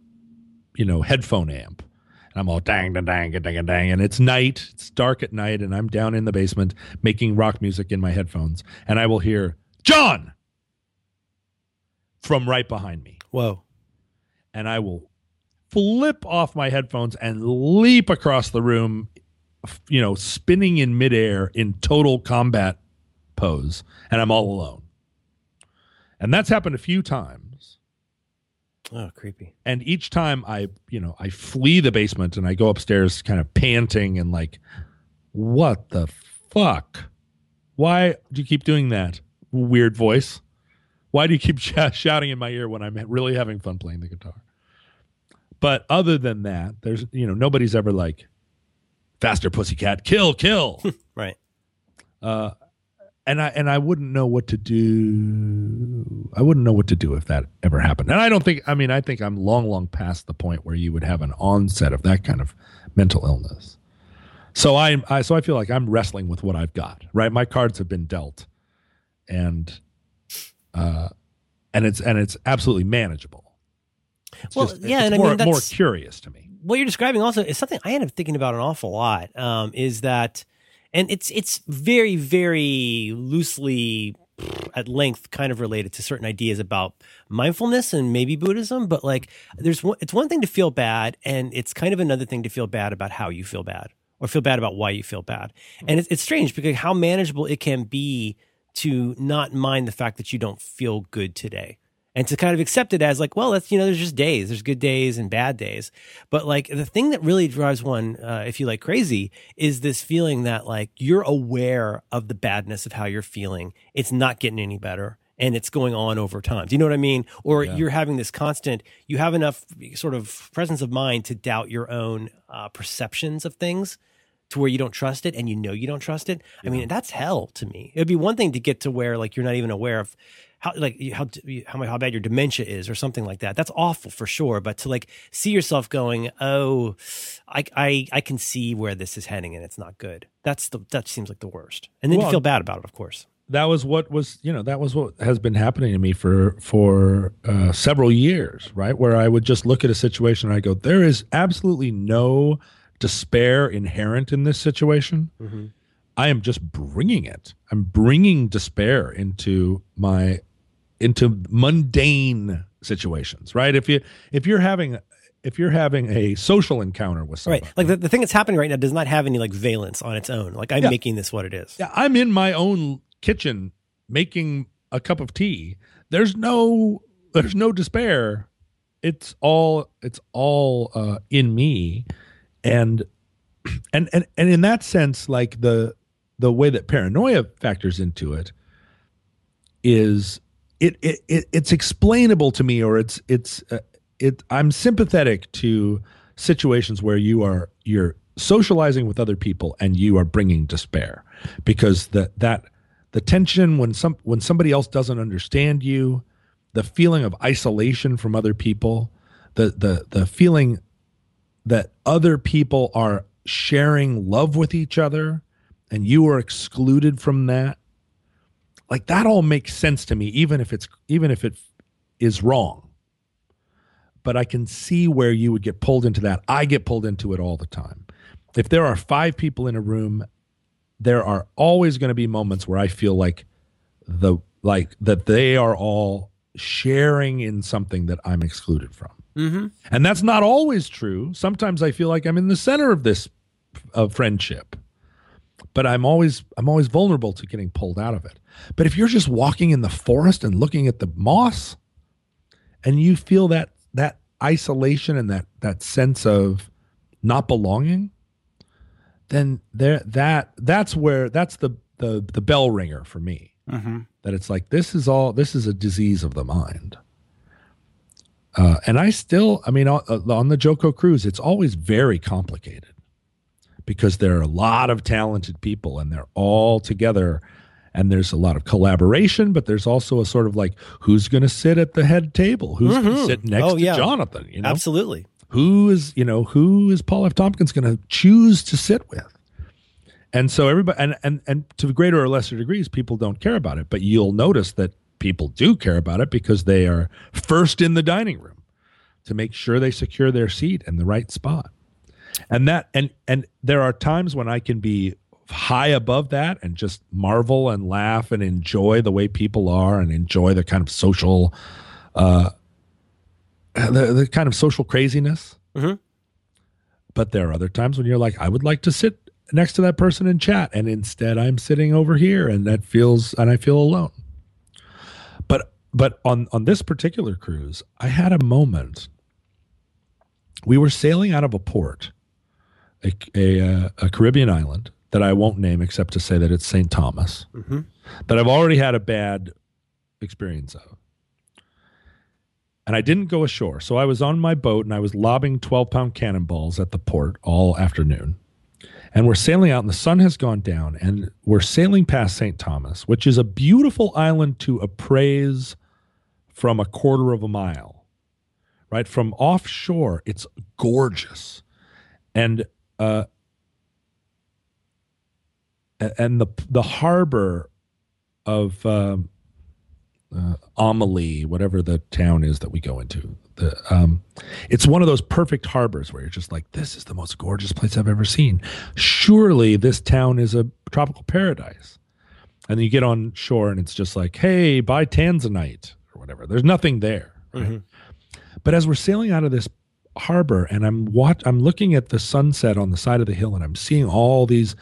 you know, headphone amp, And I'm all dang, dang, dang, dang, dang. And it's night. It's dark at night. And I'm down in the basement making rock music in my headphones. And I will hear, John! from right behind me. Whoa. And I will flip off my headphones and leap across the room, you know, spinning in midair in total combat pose. And I'm all alone. And that's happened a few times. Oh, creepy. And each time I, you know, I flee the basement and I go upstairs kind of panting and like, what the fuck? Why do you keep doing that? Weird voice. Why do you keep sh- shouting in my ear when I'm really having fun playing the guitar? But other than that, there's, you know, nobody's ever like, faster pussycat, kill, kill. right. Uh, and I and I wouldn't know what to do. I wouldn't know what to do if that ever happened. And I don't think. I mean, I think I'm long, long past the point where you would have an onset of that kind of mental illness. So I, I so I feel like I'm wrestling with what I've got. Right, my cards have been dealt, and uh, and it's and it's absolutely manageable. It's well, just, yeah, and more, I mean that's more curious to me. What you're describing also is something I end up thinking about an awful lot. Um, is that, and it's it's very very loosely at length kind of related to certain ideas about mindfulness and maybe Buddhism, but like there's one, it's one thing to feel bad and it's kind of another thing to feel bad about how you feel bad or feel bad about why you feel bad. And it's, it's strange because how manageable it can be to not mind the fact that you don't feel good today and to kind of accept it as like, well, that's you know, there's just days, there's good days and bad days. But like the thing that really drives one, uh, if you like crazy, is this feeling that like you're aware of the badness of how you're feeling. It's not getting any better. And it's going on over time. Do you know what I mean? Or Yeah. you're having this constant. You have enough sort of presence of mind to doubt your own uh, perceptions of things, to where you don't trust it, and you know you don't trust it. I mean, that's hell to me. It'd be one thing to get to where like you're not even aware of how like you- how how how bad your dementia is or something like that. That's awful for sure. But to like see yourself going, oh, I I I can see where this is heading and it's not good. That's the that seems like the worst. And then Well, you feel bad about it, of course. that was what was you know that was what has been happening to me for for uh, several years right where i would just look at a situation and i go there is absolutely no despair inherent in this situation i am just bringing it i'm bringing despair into my into mundane situations right if you if you're having if you're having a social encounter with somebody Right. Like the, the thing that's happening right now does not have any like valence on its own. Like I'm Yeah. making this what it is. Yeah, I'm in my own kitchen making a cup of tea. There's no there's no despair. It's all it's all uh, in me, and and and and in that sense, like the the way that paranoia factors into it is it it, it it's explainable to me, or it's it's uh, it. I'm sympathetic to situations where you are you're socializing with other people and you are bringing despair because that that the tension when some when somebody else doesn't understand you the feeling of isolation from other people the the the feeling that other people are sharing love with each other and you are excluded from that like that all makes sense to me even if it's even if it is wrong. But i can see where you would get pulled into that. I get pulled into it all the time. If there are five people in a room there are always going to be moments where i feel like the like that they are all sharing in something that i'm excluded from. Mm-hmm. and that's not always true. Sometimes I feel like I'm in the center of this uh, friendship, but I'm always I'm always vulnerable to getting pulled out of it. But if you're just walking in the forest and looking at the moss, and you feel that that isolation and that that sense of not belonging, then there that that's where that's the the the bell ringer for me Mm-hmm. that it's like this is all this is a disease of the mind uh, and i still i mean on, on the JoCo cruise it's always very complicated because there are a lot of talented people and they're all together and there's a lot of collaboration but there's also a sort of like who's going to sit at the head table who's going to mm-hmm. sit next Oh, to yeah. jonathan you know Absolutely. who is you know who is Paul F. Tompkins going to choose to sit with? And so everybody and and and to the greater or lesser degrees, people don't care about it, but you'll notice that people do care about it because they are first in the dining room to make sure they secure their seat in the right spot. And that and and there are times when I can be high above that and just marvel and laugh and enjoy the way people are and enjoy the kind of social uh the, the kind of social craziness. Mhm. but there are other times when you're like i would like to sit next to that person and chat and instead i'm sitting over here and that feels and i feel alone. But but on on this particular cruise i had a moment. We were sailing out of a port a, a, uh, a Caribbean island that I won't name except to say that it's St. Thomas, Mhm. that I've already had a bad experience of. And I didn't go ashore. So I was on my boat and I was lobbing 12 pound cannonballs at the port all afternoon. And we're sailing out and the sun has gone down and we're sailing past St. Thomas, which is a beautiful island to appraise from a quarter of a mile, right? From offshore, it's gorgeous. And uh, and the the harbor of um, uh, Amalie, whatever the town is that we go into, the um, it's one of those perfect harbors where you're just like, this is the most gorgeous place I've ever seen. Surely this town is a tropical paradise. And then you get on shore and it's just like, hey, buy tanzanite or whatever. There's nothing there. Right? But as we're sailing out of this harbor and I'm watch I'm looking at the sunset on the side of the hill and I'm seeing all these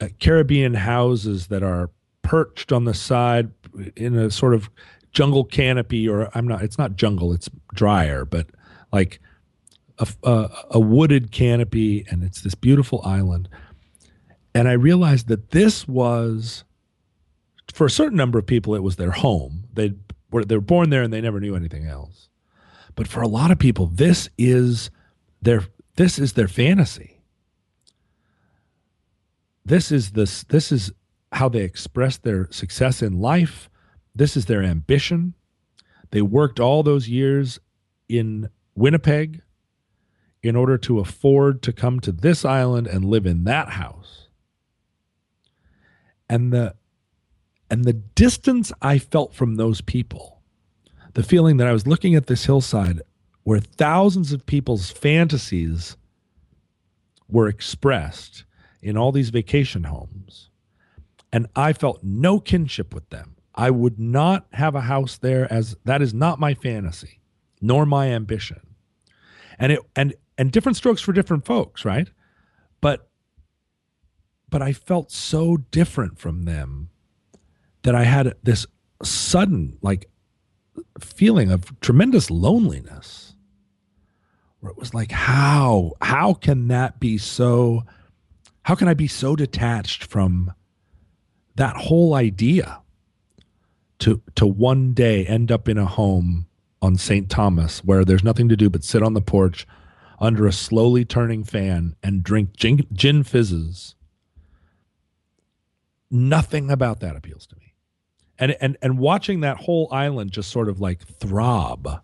uh, Caribbean houses that are perched on the side in a sort of jungle canopy or I'm not it's not jungle it's drier but like a, a, a wooded canopy and it's this beautiful island. And I realized that this was for a certain number of people it was their home. They were they were born there and they never knew anything else but for a lot of people this is their this is their fantasy. This is this this is how they express their success in life. This is their ambition. They worked all those years in winnipeg in order to afford to come to this island and live in that house. And the and the distance i felt from those people the feeling that I was looking at this hillside where thousands of people's fantasies were expressed in all these vacation homes. And I felt no kinship with them. I would not have a house there as that is not my fantasy, nor my ambition. And it and and different strokes for different folks, right? But but I felt so different from them that I had this sudden like feeling of tremendous loneliness where it was like how how can that be so how can i be so detached from that whole idea to to one day end up in a home on St. Thomas where there's nothing to do but sit on the porch under a slowly turning fan and drink gin, gin fizzes nothing about that appeals to me and and and watching that whole island just sort of like throb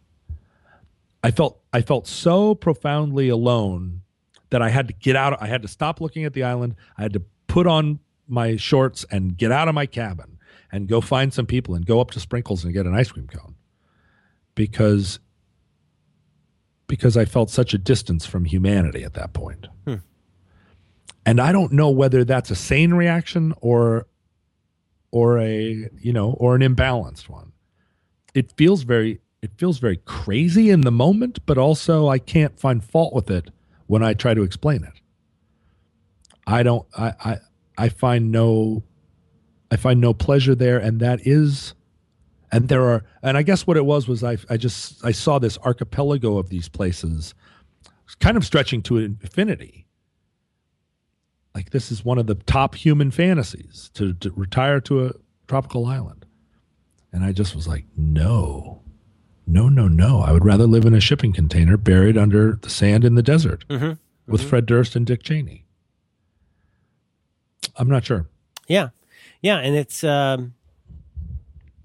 i felt i felt so profoundly alone that i had to get out i had to stop looking at the island i had to put on my shorts and get out of my cabin and go find some people and go up to sprinkles and get an ice cream cone because because i felt such a distance from humanity at that point. point and i don't know whether that's a sane reaction or or a you know or an imbalanced one. It feels very it feels very crazy in the moment but also i can't find fault with it when i try to explain it. I don't i i, I find no i find no pleasure there and that is and there are and i guess what it was was i i just i saw this archipelago of these places kind of stretching to infinity like this is one of the top human fantasies to, to retire to a tropical island. And I just was like, no, no, no, no. I would rather live in a shipping container buried under the sand in the desert Mhm. with Fred Durst and Dick Cheney. I'm not sure. Yeah, yeah, and it's um,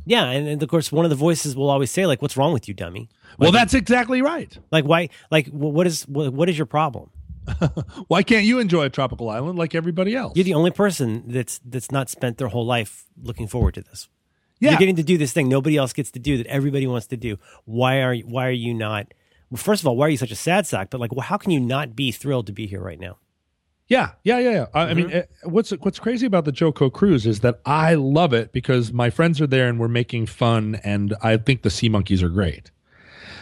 yeah, and, and of course, one of the voices will always say like, "What's wrong with you, dummy?" Well, that's exactly right. Like, why? Like, what is what, what is your problem? Why can't you enjoy a tropical island like everybody else? You're the only person that's that's not spent their whole life looking forward to this. yeah. You're getting to do this thing nobody else gets to do that everybody wants to do. Why are you, why are you not? well, first of all, why are you such a sad sack? But like, well, how can you not be thrilled to be here right now? Yeah, yeah, yeah, yeah. I, I mean, eh, what's what's crazy about the JoCo cruise is that I love it because my friends are there and we're making fun, and I think the sea monkeys are great.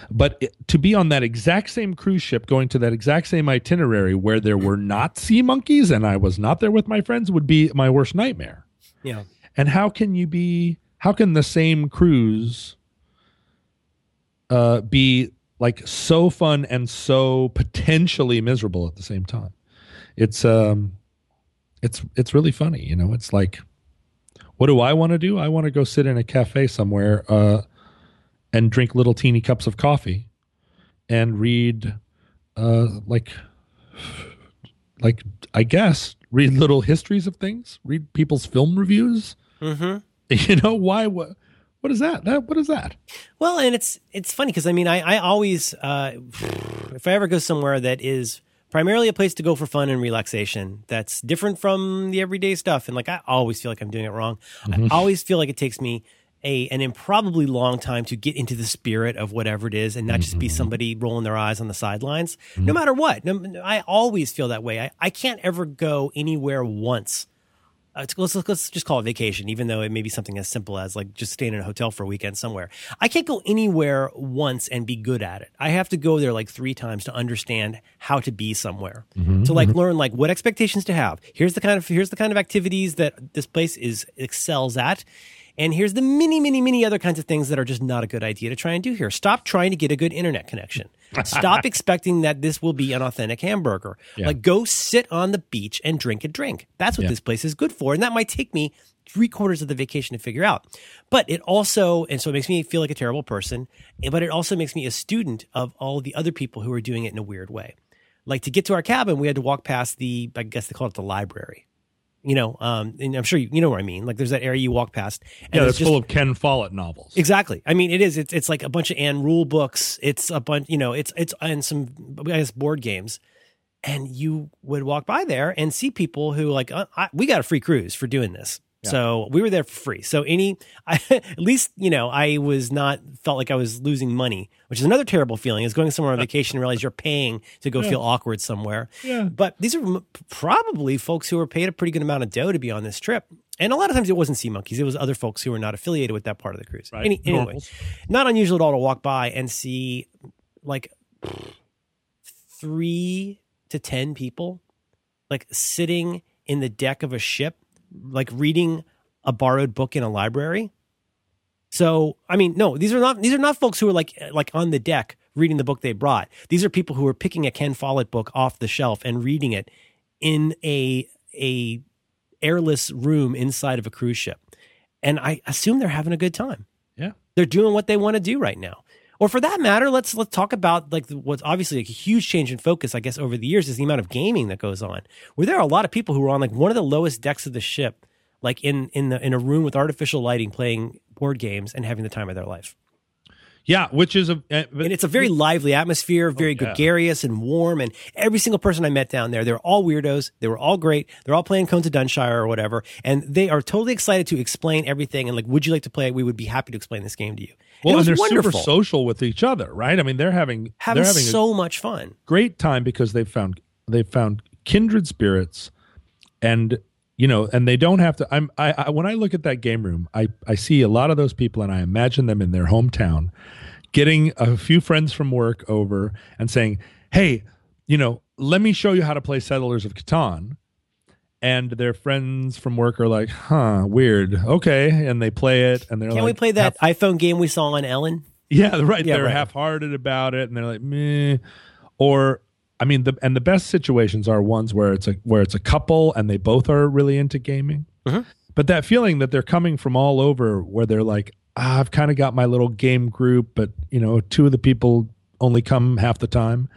But it, to be on that exact same cruise ship, going to that exact same itinerary where there were not sea monkeys and I was not there with my friends, would be my worst nightmare. Yeah. And how can you be? How can the same cruise uh, be like so fun and so potentially miserable at the same time? It's um, it's it's really funny. You know, it's like, what do I want to do? I want to go sit in a cafe somewhere uh, and drink little teeny cups of coffee and read uh, like like I guess read little histories of things, read people's film reviews. Mm-hmm. You know why? What? What is that? That what is that? Well, and it's it's funny because I mean, I I always uh, if I ever go somewhere that is primarily a place to go for fun and relaxation, that's different from the everyday stuff, and like I always feel like I'm doing it wrong. I always feel like it takes me a an improbably long time to get into the spirit of whatever it is, and not just be mm-hmm. somebody rolling their eyes on the sidelines. No mm-hmm. matter what, no, I always feel that way. I I can't ever go anywhere once. Uh, let's, let's just call it vacation, even though it may be something as simple as like just staying in a hotel for a weekend somewhere. I can't go anywhere once and be good at it. I have to go there like three times to understand how to be somewhere, mm-hmm, to like learn like what expectations to have. Here's the kind of here's the kind of activities that this place is excels at. And here's the many, many, many other kinds of things that are just not a good idea to try and do here. Stop trying to get a good internet connection. Stop expecting that this will be an authentic hamburger. Like, go sit on the beach and drink a drink. That's what this place is good for. And that might take me three quarters of the vacation to figure out. But it also, and so it makes me feel like a terrible person, but it also makes me a student of all the other people who are doing it in a weird way. Like, to get to our cabin, we had to walk past the, I guess they call it the library you know, um, and I'm sure you, you know what I mean. Like there's that area you walk past. And Yeah, it's just- full of Ken Follett novels. Exactly. I mean, it is. It's it's like a bunch of Ann Rule books. It's a bunch. You know, it's it's and some I guess board games. And you would walk by there and see people who like uh, I, we got a free cruise for doing this. So we were there for free. So any, I, at least you know, I was not felt like I was losing money, which is another terrible feeling. Is going somewhere on uh, vacation and realize you're paying to go feel awkward somewhere. Yeah. But these are probably folks who were paid a pretty good amount of dough to be on this trip. And a lot of times it wasn't Sea Monkeys. It was other folks who were not affiliated with that part of the cruise. Right. Any, anyway, Normals. not unusual at all to walk by and see like three to 10 people like sitting in the deck of a ship, like reading a borrowed book in a library. So, I mean, no, these are not these are not folks who are like like on the deck reading the book they brought. These are people who are picking a Ken Follett book off the shelf and reading it in a a airless room inside of a cruise ship. And I assume they're having a good time. Yeah. They're doing what they want to do right now. Or for that matter, let's let's talk about like what's obviously like a huge change in focus, I guess, over the years is the amount of gaming that goes on. Where there are a lot of people who are on like one of the lowest decks of the ship, like in in the in a room with artificial lighting, playing board games and having the time of their life. Yeah, which is a uh, And it's a very lively atmosphere, very yeah. gregarious and warm. And every single person I met down there, they're all weirdos. They were all great. They're all playing Cones of Dunshire or whatever. And they are totally excited to explain everything. And like, would you like to play? We would be happy to explain this game to you. Well, was and they're wonderful. super social with each other, right? I mean, they're having having, they're having so much fun. great time because they've found they've found kindred spirits and you know and they don't have to i'm I, I when i look at that game room i i see a lot of those people and i imagine them in their hometown getting a few friends from work over and saying hey you know let me show you how to play settlers of catan and their friends from work are like huh weird okay and they play it and they're like, Can like we play that iPhone game we saw on Ellen? yeah, right. Yeah, they're right. half-hearted about it, and they're like, meh. Or, I mean, the and the best situations are ones where it's a where it's a couple and they both are really into gaming. Mhm. But that feeling that they're coming from all over, where they're like, ah, I've kind of got my little game group, but you know, two of the people only come half the time,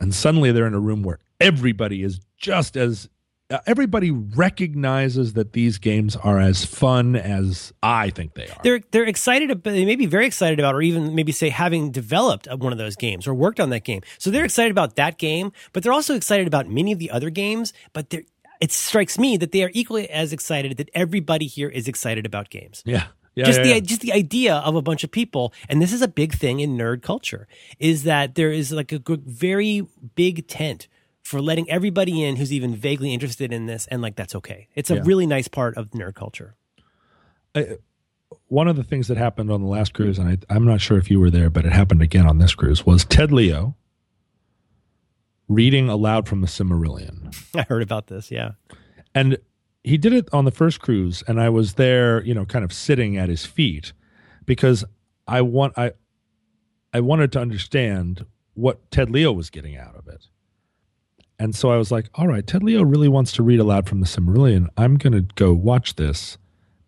and suddenly they're in a room where everybody is just as Uh, everybody recognizes that these games are as fun as I think they are. They're they're excited about. They may be very excited about, or even maybe say having developed one of those games or worked on that game. So they're excited about that game, but they're also excited about many of the other games. But they're, it strikes me that they are equally as excited that everybody here is excited about games. yeah. Yeah, just yeah, the yeah. just the idea of a bunch of people, and this is a big thing in nerd culture, is that there is like a very big tent for letting everybody in who's even vaguely interested in this, and like that's okay. It's a Yeah. really nice part of nerd culture. one of the things that happened on the last cruise, and I, I'm not sure if you were there, but it happened again on this cruise, was Ted Leo reading aloud from the Silmarillion. I heard about this. Yeah, And he did it on the first cruise, and I was there, you know, kind of sitting at his feet because I want I I wanted to understand what Ted Leo was getting out of it. And so I was like, all right, Ted Leo really wants to read aloud from the Silmarillion. I'm going to go watch this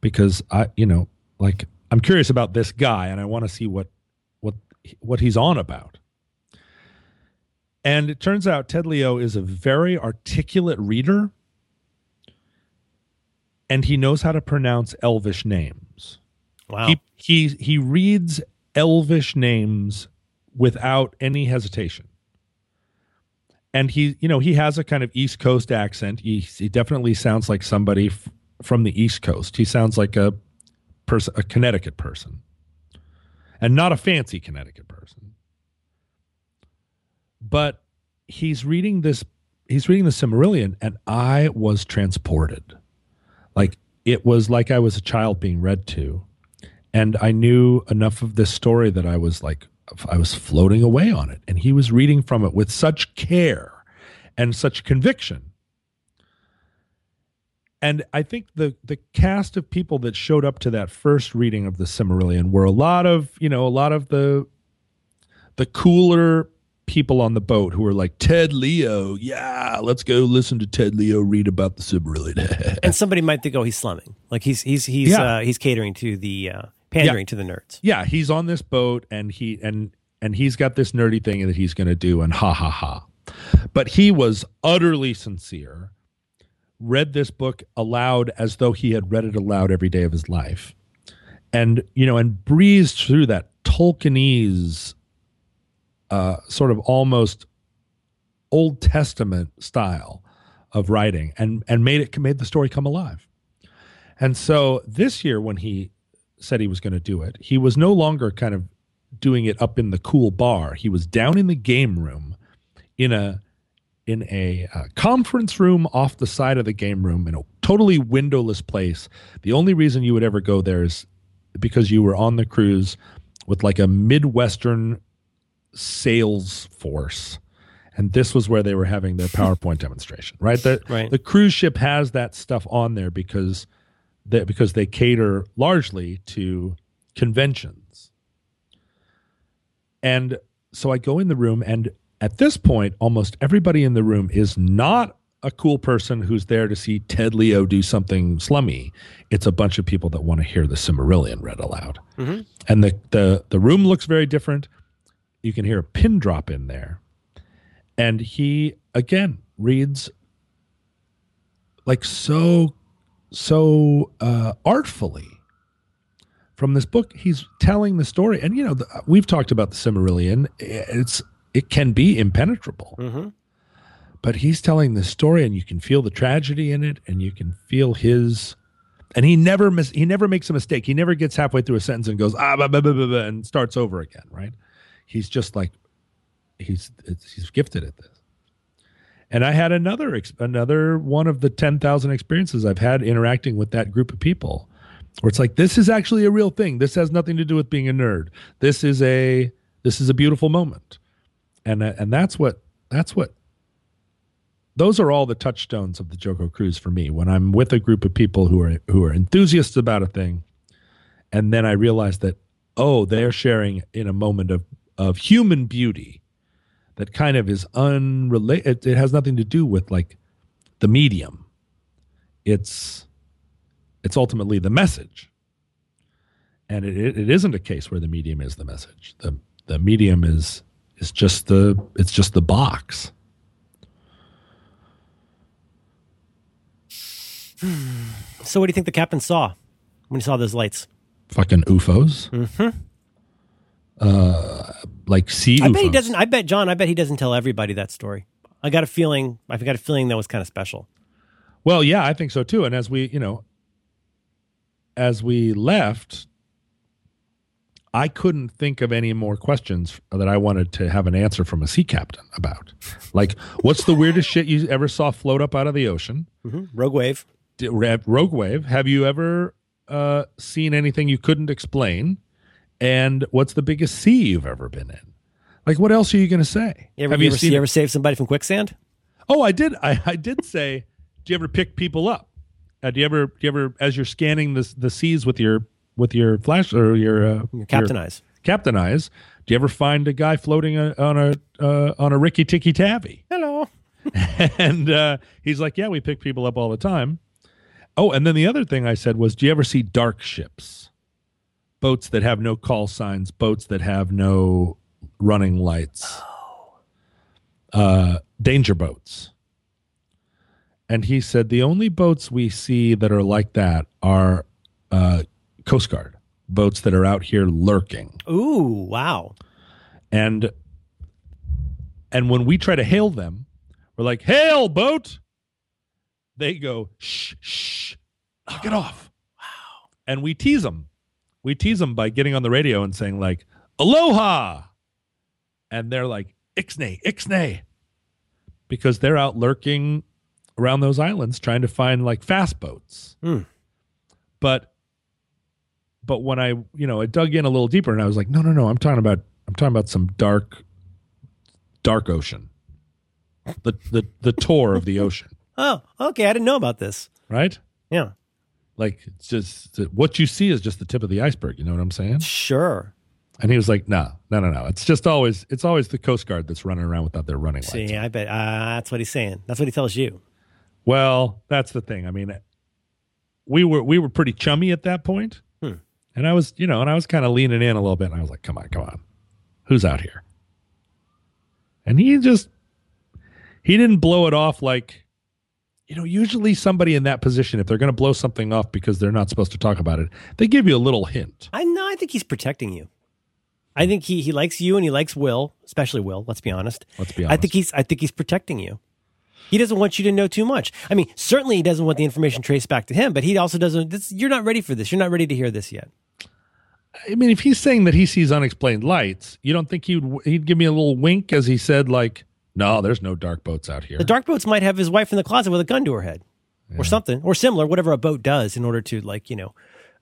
because I, you know, like I'm curious about this guy and I want to see what what what he's on about. And it turns out Ted Leo is a very articulate reader and he knows how to pronounce elvish names. wow. He he he reads elvish names without any hesitation. And he, you know, he has a kind of East Coast accent. He, he definitely sounds like somebody f- from the East Coast. He sounds like a person, a Connecticut person, and not a fancy Connecticut person. But he's reading this. He's reading the Silmarillion, and I was transported. Like it was like I was a child being read to, and I knew enough of this story that I was like I was floating away on it, and he was reading from it with such care and such conviction. And I think the the cast of people that showed up to that first reading of the Silmarillion were a lot of you know a lot of the the cooler people on the boat who were like Ted Leo, yeah, let's go listen to Ted Leo read about the Silmarillion. and somebody might think, oh, he's slumming. Like he's he's he's Yeah. uh, he's catering to the uh, pandering to the nerds. yeah, he's on this boat and he and and he's got this nerdy thing that he's going to do and ha ha ha. But he was utterly sincere. Read this book aloud as though he had read it aloud every day of his life. And you know, and breezed through that Tolkienese uh sort of almost Old Testament style of writing and and made it made the story come alive. And so this year when he said he was going to do it, he was no longer kind of doing it up in the cool bar. He was down in the game room in a in a uh, conference room off the side of the game room in a totally windowless place. The only reason you would ever go there is because you were on the cruise with like a midwestern sales force and this was where they were having their PowerPoint demonstration, right? The, Right. the cruise ship has that stuff on there because they, because they cater largely to conventions. And so I go in the room, and at this point, almost everybody in the room is not a cool person who's there to see Ted Leo do something slummy. It's a bunch of people that want to hear the Silmarillion read aloud. Mm-hmm. And the, the, the room looks very different. You can hear a pin drop in there. And he, again, reads like so, so uh, artfully from this book. He's telling the story. And, you know, the, we've talked about the Silmarillion. It's, it can be impenetrable Mm-hmm. but he's telling the story and you can feel the tragedy in it and you can feel his and he never mis- he never makes a mistake he never gets halfway through a sentence and goes ah blah, blah, blah, blah, blah, and starts over again right he's just like he's it's, he's gifted at this and i had another another one of the 10,000 experiences i've had interacting with that group of people where it's like this is actually a real thing. This has nothing to do with being a nerd. This is a this is a beautiful moment. And uh, and that's what that's what those are all the touchstones of the JoCo Cruise for me. When I'm with a group of people who are who are enthusiasts about a thing, and then I realize that oh, they're sharing in a moment of of human beauty that kind of is unrelated. It, it has nothing to do with like the medium. It's it's ultimately the message, and it, it, it isn't a case where the medium is the message. the The medium is is just the it's just the box. So, what do you think the captain saw when he saw those lights? fucking UFOs. Mm-hmm. Uh, like sea I bet he doesn't. I bet John. I bet he doesn't tell everybody that story. I got a feeling. I got a feeling that was kind of special. Well, yeah, I think so too. And as we, you know, as we left, I couldn't think of any more questions that I wanted to have an answer from a sea captain about. Like, what's the weirdest shit you ever saw float up out of the ocean? Rogue Wave. Did- Rogue Wave. Have you ever uh, seen anything you couldn't explain? And what's the biggest sea you've ever been in? Like, what else are you going to say? You ever, Have you you ever, seen? you ever save somebody from quicksand? oh, I did. I, I did say. Do you ever pick people up? Uh, do you ever? Do you ever, as you're scanning the the seas with your with your flash or your uh, Your captain eyes. captain eyes? Do you ever find a guy floating a, on a uh, on a Rikki Tikki Tavi? Hello. and uh, he's like, "Yeah, we pick people up all the time." Oh, and then the other thing I said was, "Do you ever see dark ships, boats that have no call signs, boats that have no running lights, uh, danger boats?" And he said, "The only boats we see that are like that are uh, Coast Guard boats that are out here lurking." Ooh, wow. and and when we try to hail them we're like hail boat they go shh shh knock it off wow and we tease them we tease them by getting on the radio and saying like aloha and they're like ixnay ixnay because they're out lurking around those islands trying to find like fast boats Hmm. but but when I, you know, I dug in a little deeper and I was like, no, no, no, I'm talking about, I'm talking about some dark, dark ocean, the the the tour of the ocean, Oh, okay. I didn't know about this. right? Yeah. Like it's just what you see is just the tip of the iceberg. You know what I'm saying? Sure. And he was like, no, no, no, no. It's just always, it's always the Coast Guard that's running around without their running lights. See, I bet uh, that's what he's saying. That's what he tells you. Well, that's the thing. I mean, we were we were pretty chummy at that point. Hmm. And I was, you know, and I was kind of leaning in a little bit and I was like, "Come on, come on. Who's out here?" And he just he didn't blow it off like you know, usually somebody in that position if they're going to blow something off because they're not supposed to talk about it, they give you a little hint. I know. I think he's protecting you. I think he, he likes you and he likes Wil, especially Wil. Let's be honest. Let's be honest. I think he's I think he's protecting you. He doesn't want you to know too much. I mean, certainly he doesn't want the information traced back to him, but he also doesn't. This, you're not ready for this. You're not ready to hear this yet. I mean, if he's saying that he sees unexplained lights, you don't think he'd he'd give me a little wink as he said like, "No, there's no dark boats out here." The dark boats might have his wife in the closet with a gun to her head, or something, or similar, whatever a boat does in order to like you know,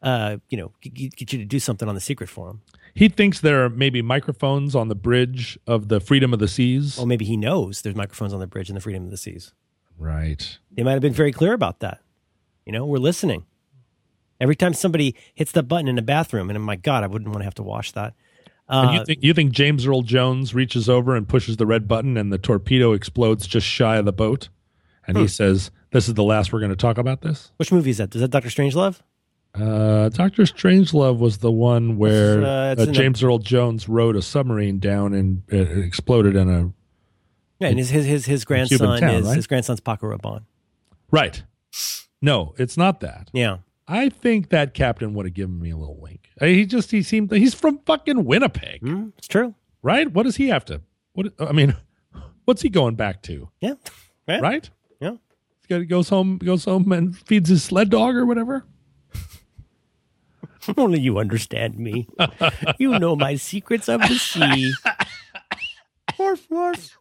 uh, you know, get, get you to do something on the secret for him. He thinks there are maybe microphones on the bridge of the Freedom of the Seas. Or maybe he knows there's microphones on the bridge in the Freedom of the Seas. Right. They might have been very clear about that. You know, we're listening. Every time somebody hits the button in the bathroom, and my God, I wouldn't want to have to wash that. And Uh, you think you think James Earl Jones reaches over and pushes the red button and the torpedo explodes just shy of the boat, and Hmm. he says, "This is the last we're going to talk about this." which movie is that? Is that Doctor Strangelove? Uh, Doctor Strangelove was the one where Uh, uh, in the- James Earl Jones rode a submarine down and it exploded in a Yeah, and his his his, his grandson town, is right? his grandson's Paco Rabanne. right. No, it's not that. Yeah, I think that captain would have given me a little wink. Uh, He just he seemed he's from fucking Winnipeg, mm, it's true. right? What does he have to? What I mean, what's he going back to? Yeah, yeah, Right? yeah. He goes home goes home and feeds his sled dog or whatever. Only you understand me. you know my secrets of the sea. Wharf, wharf.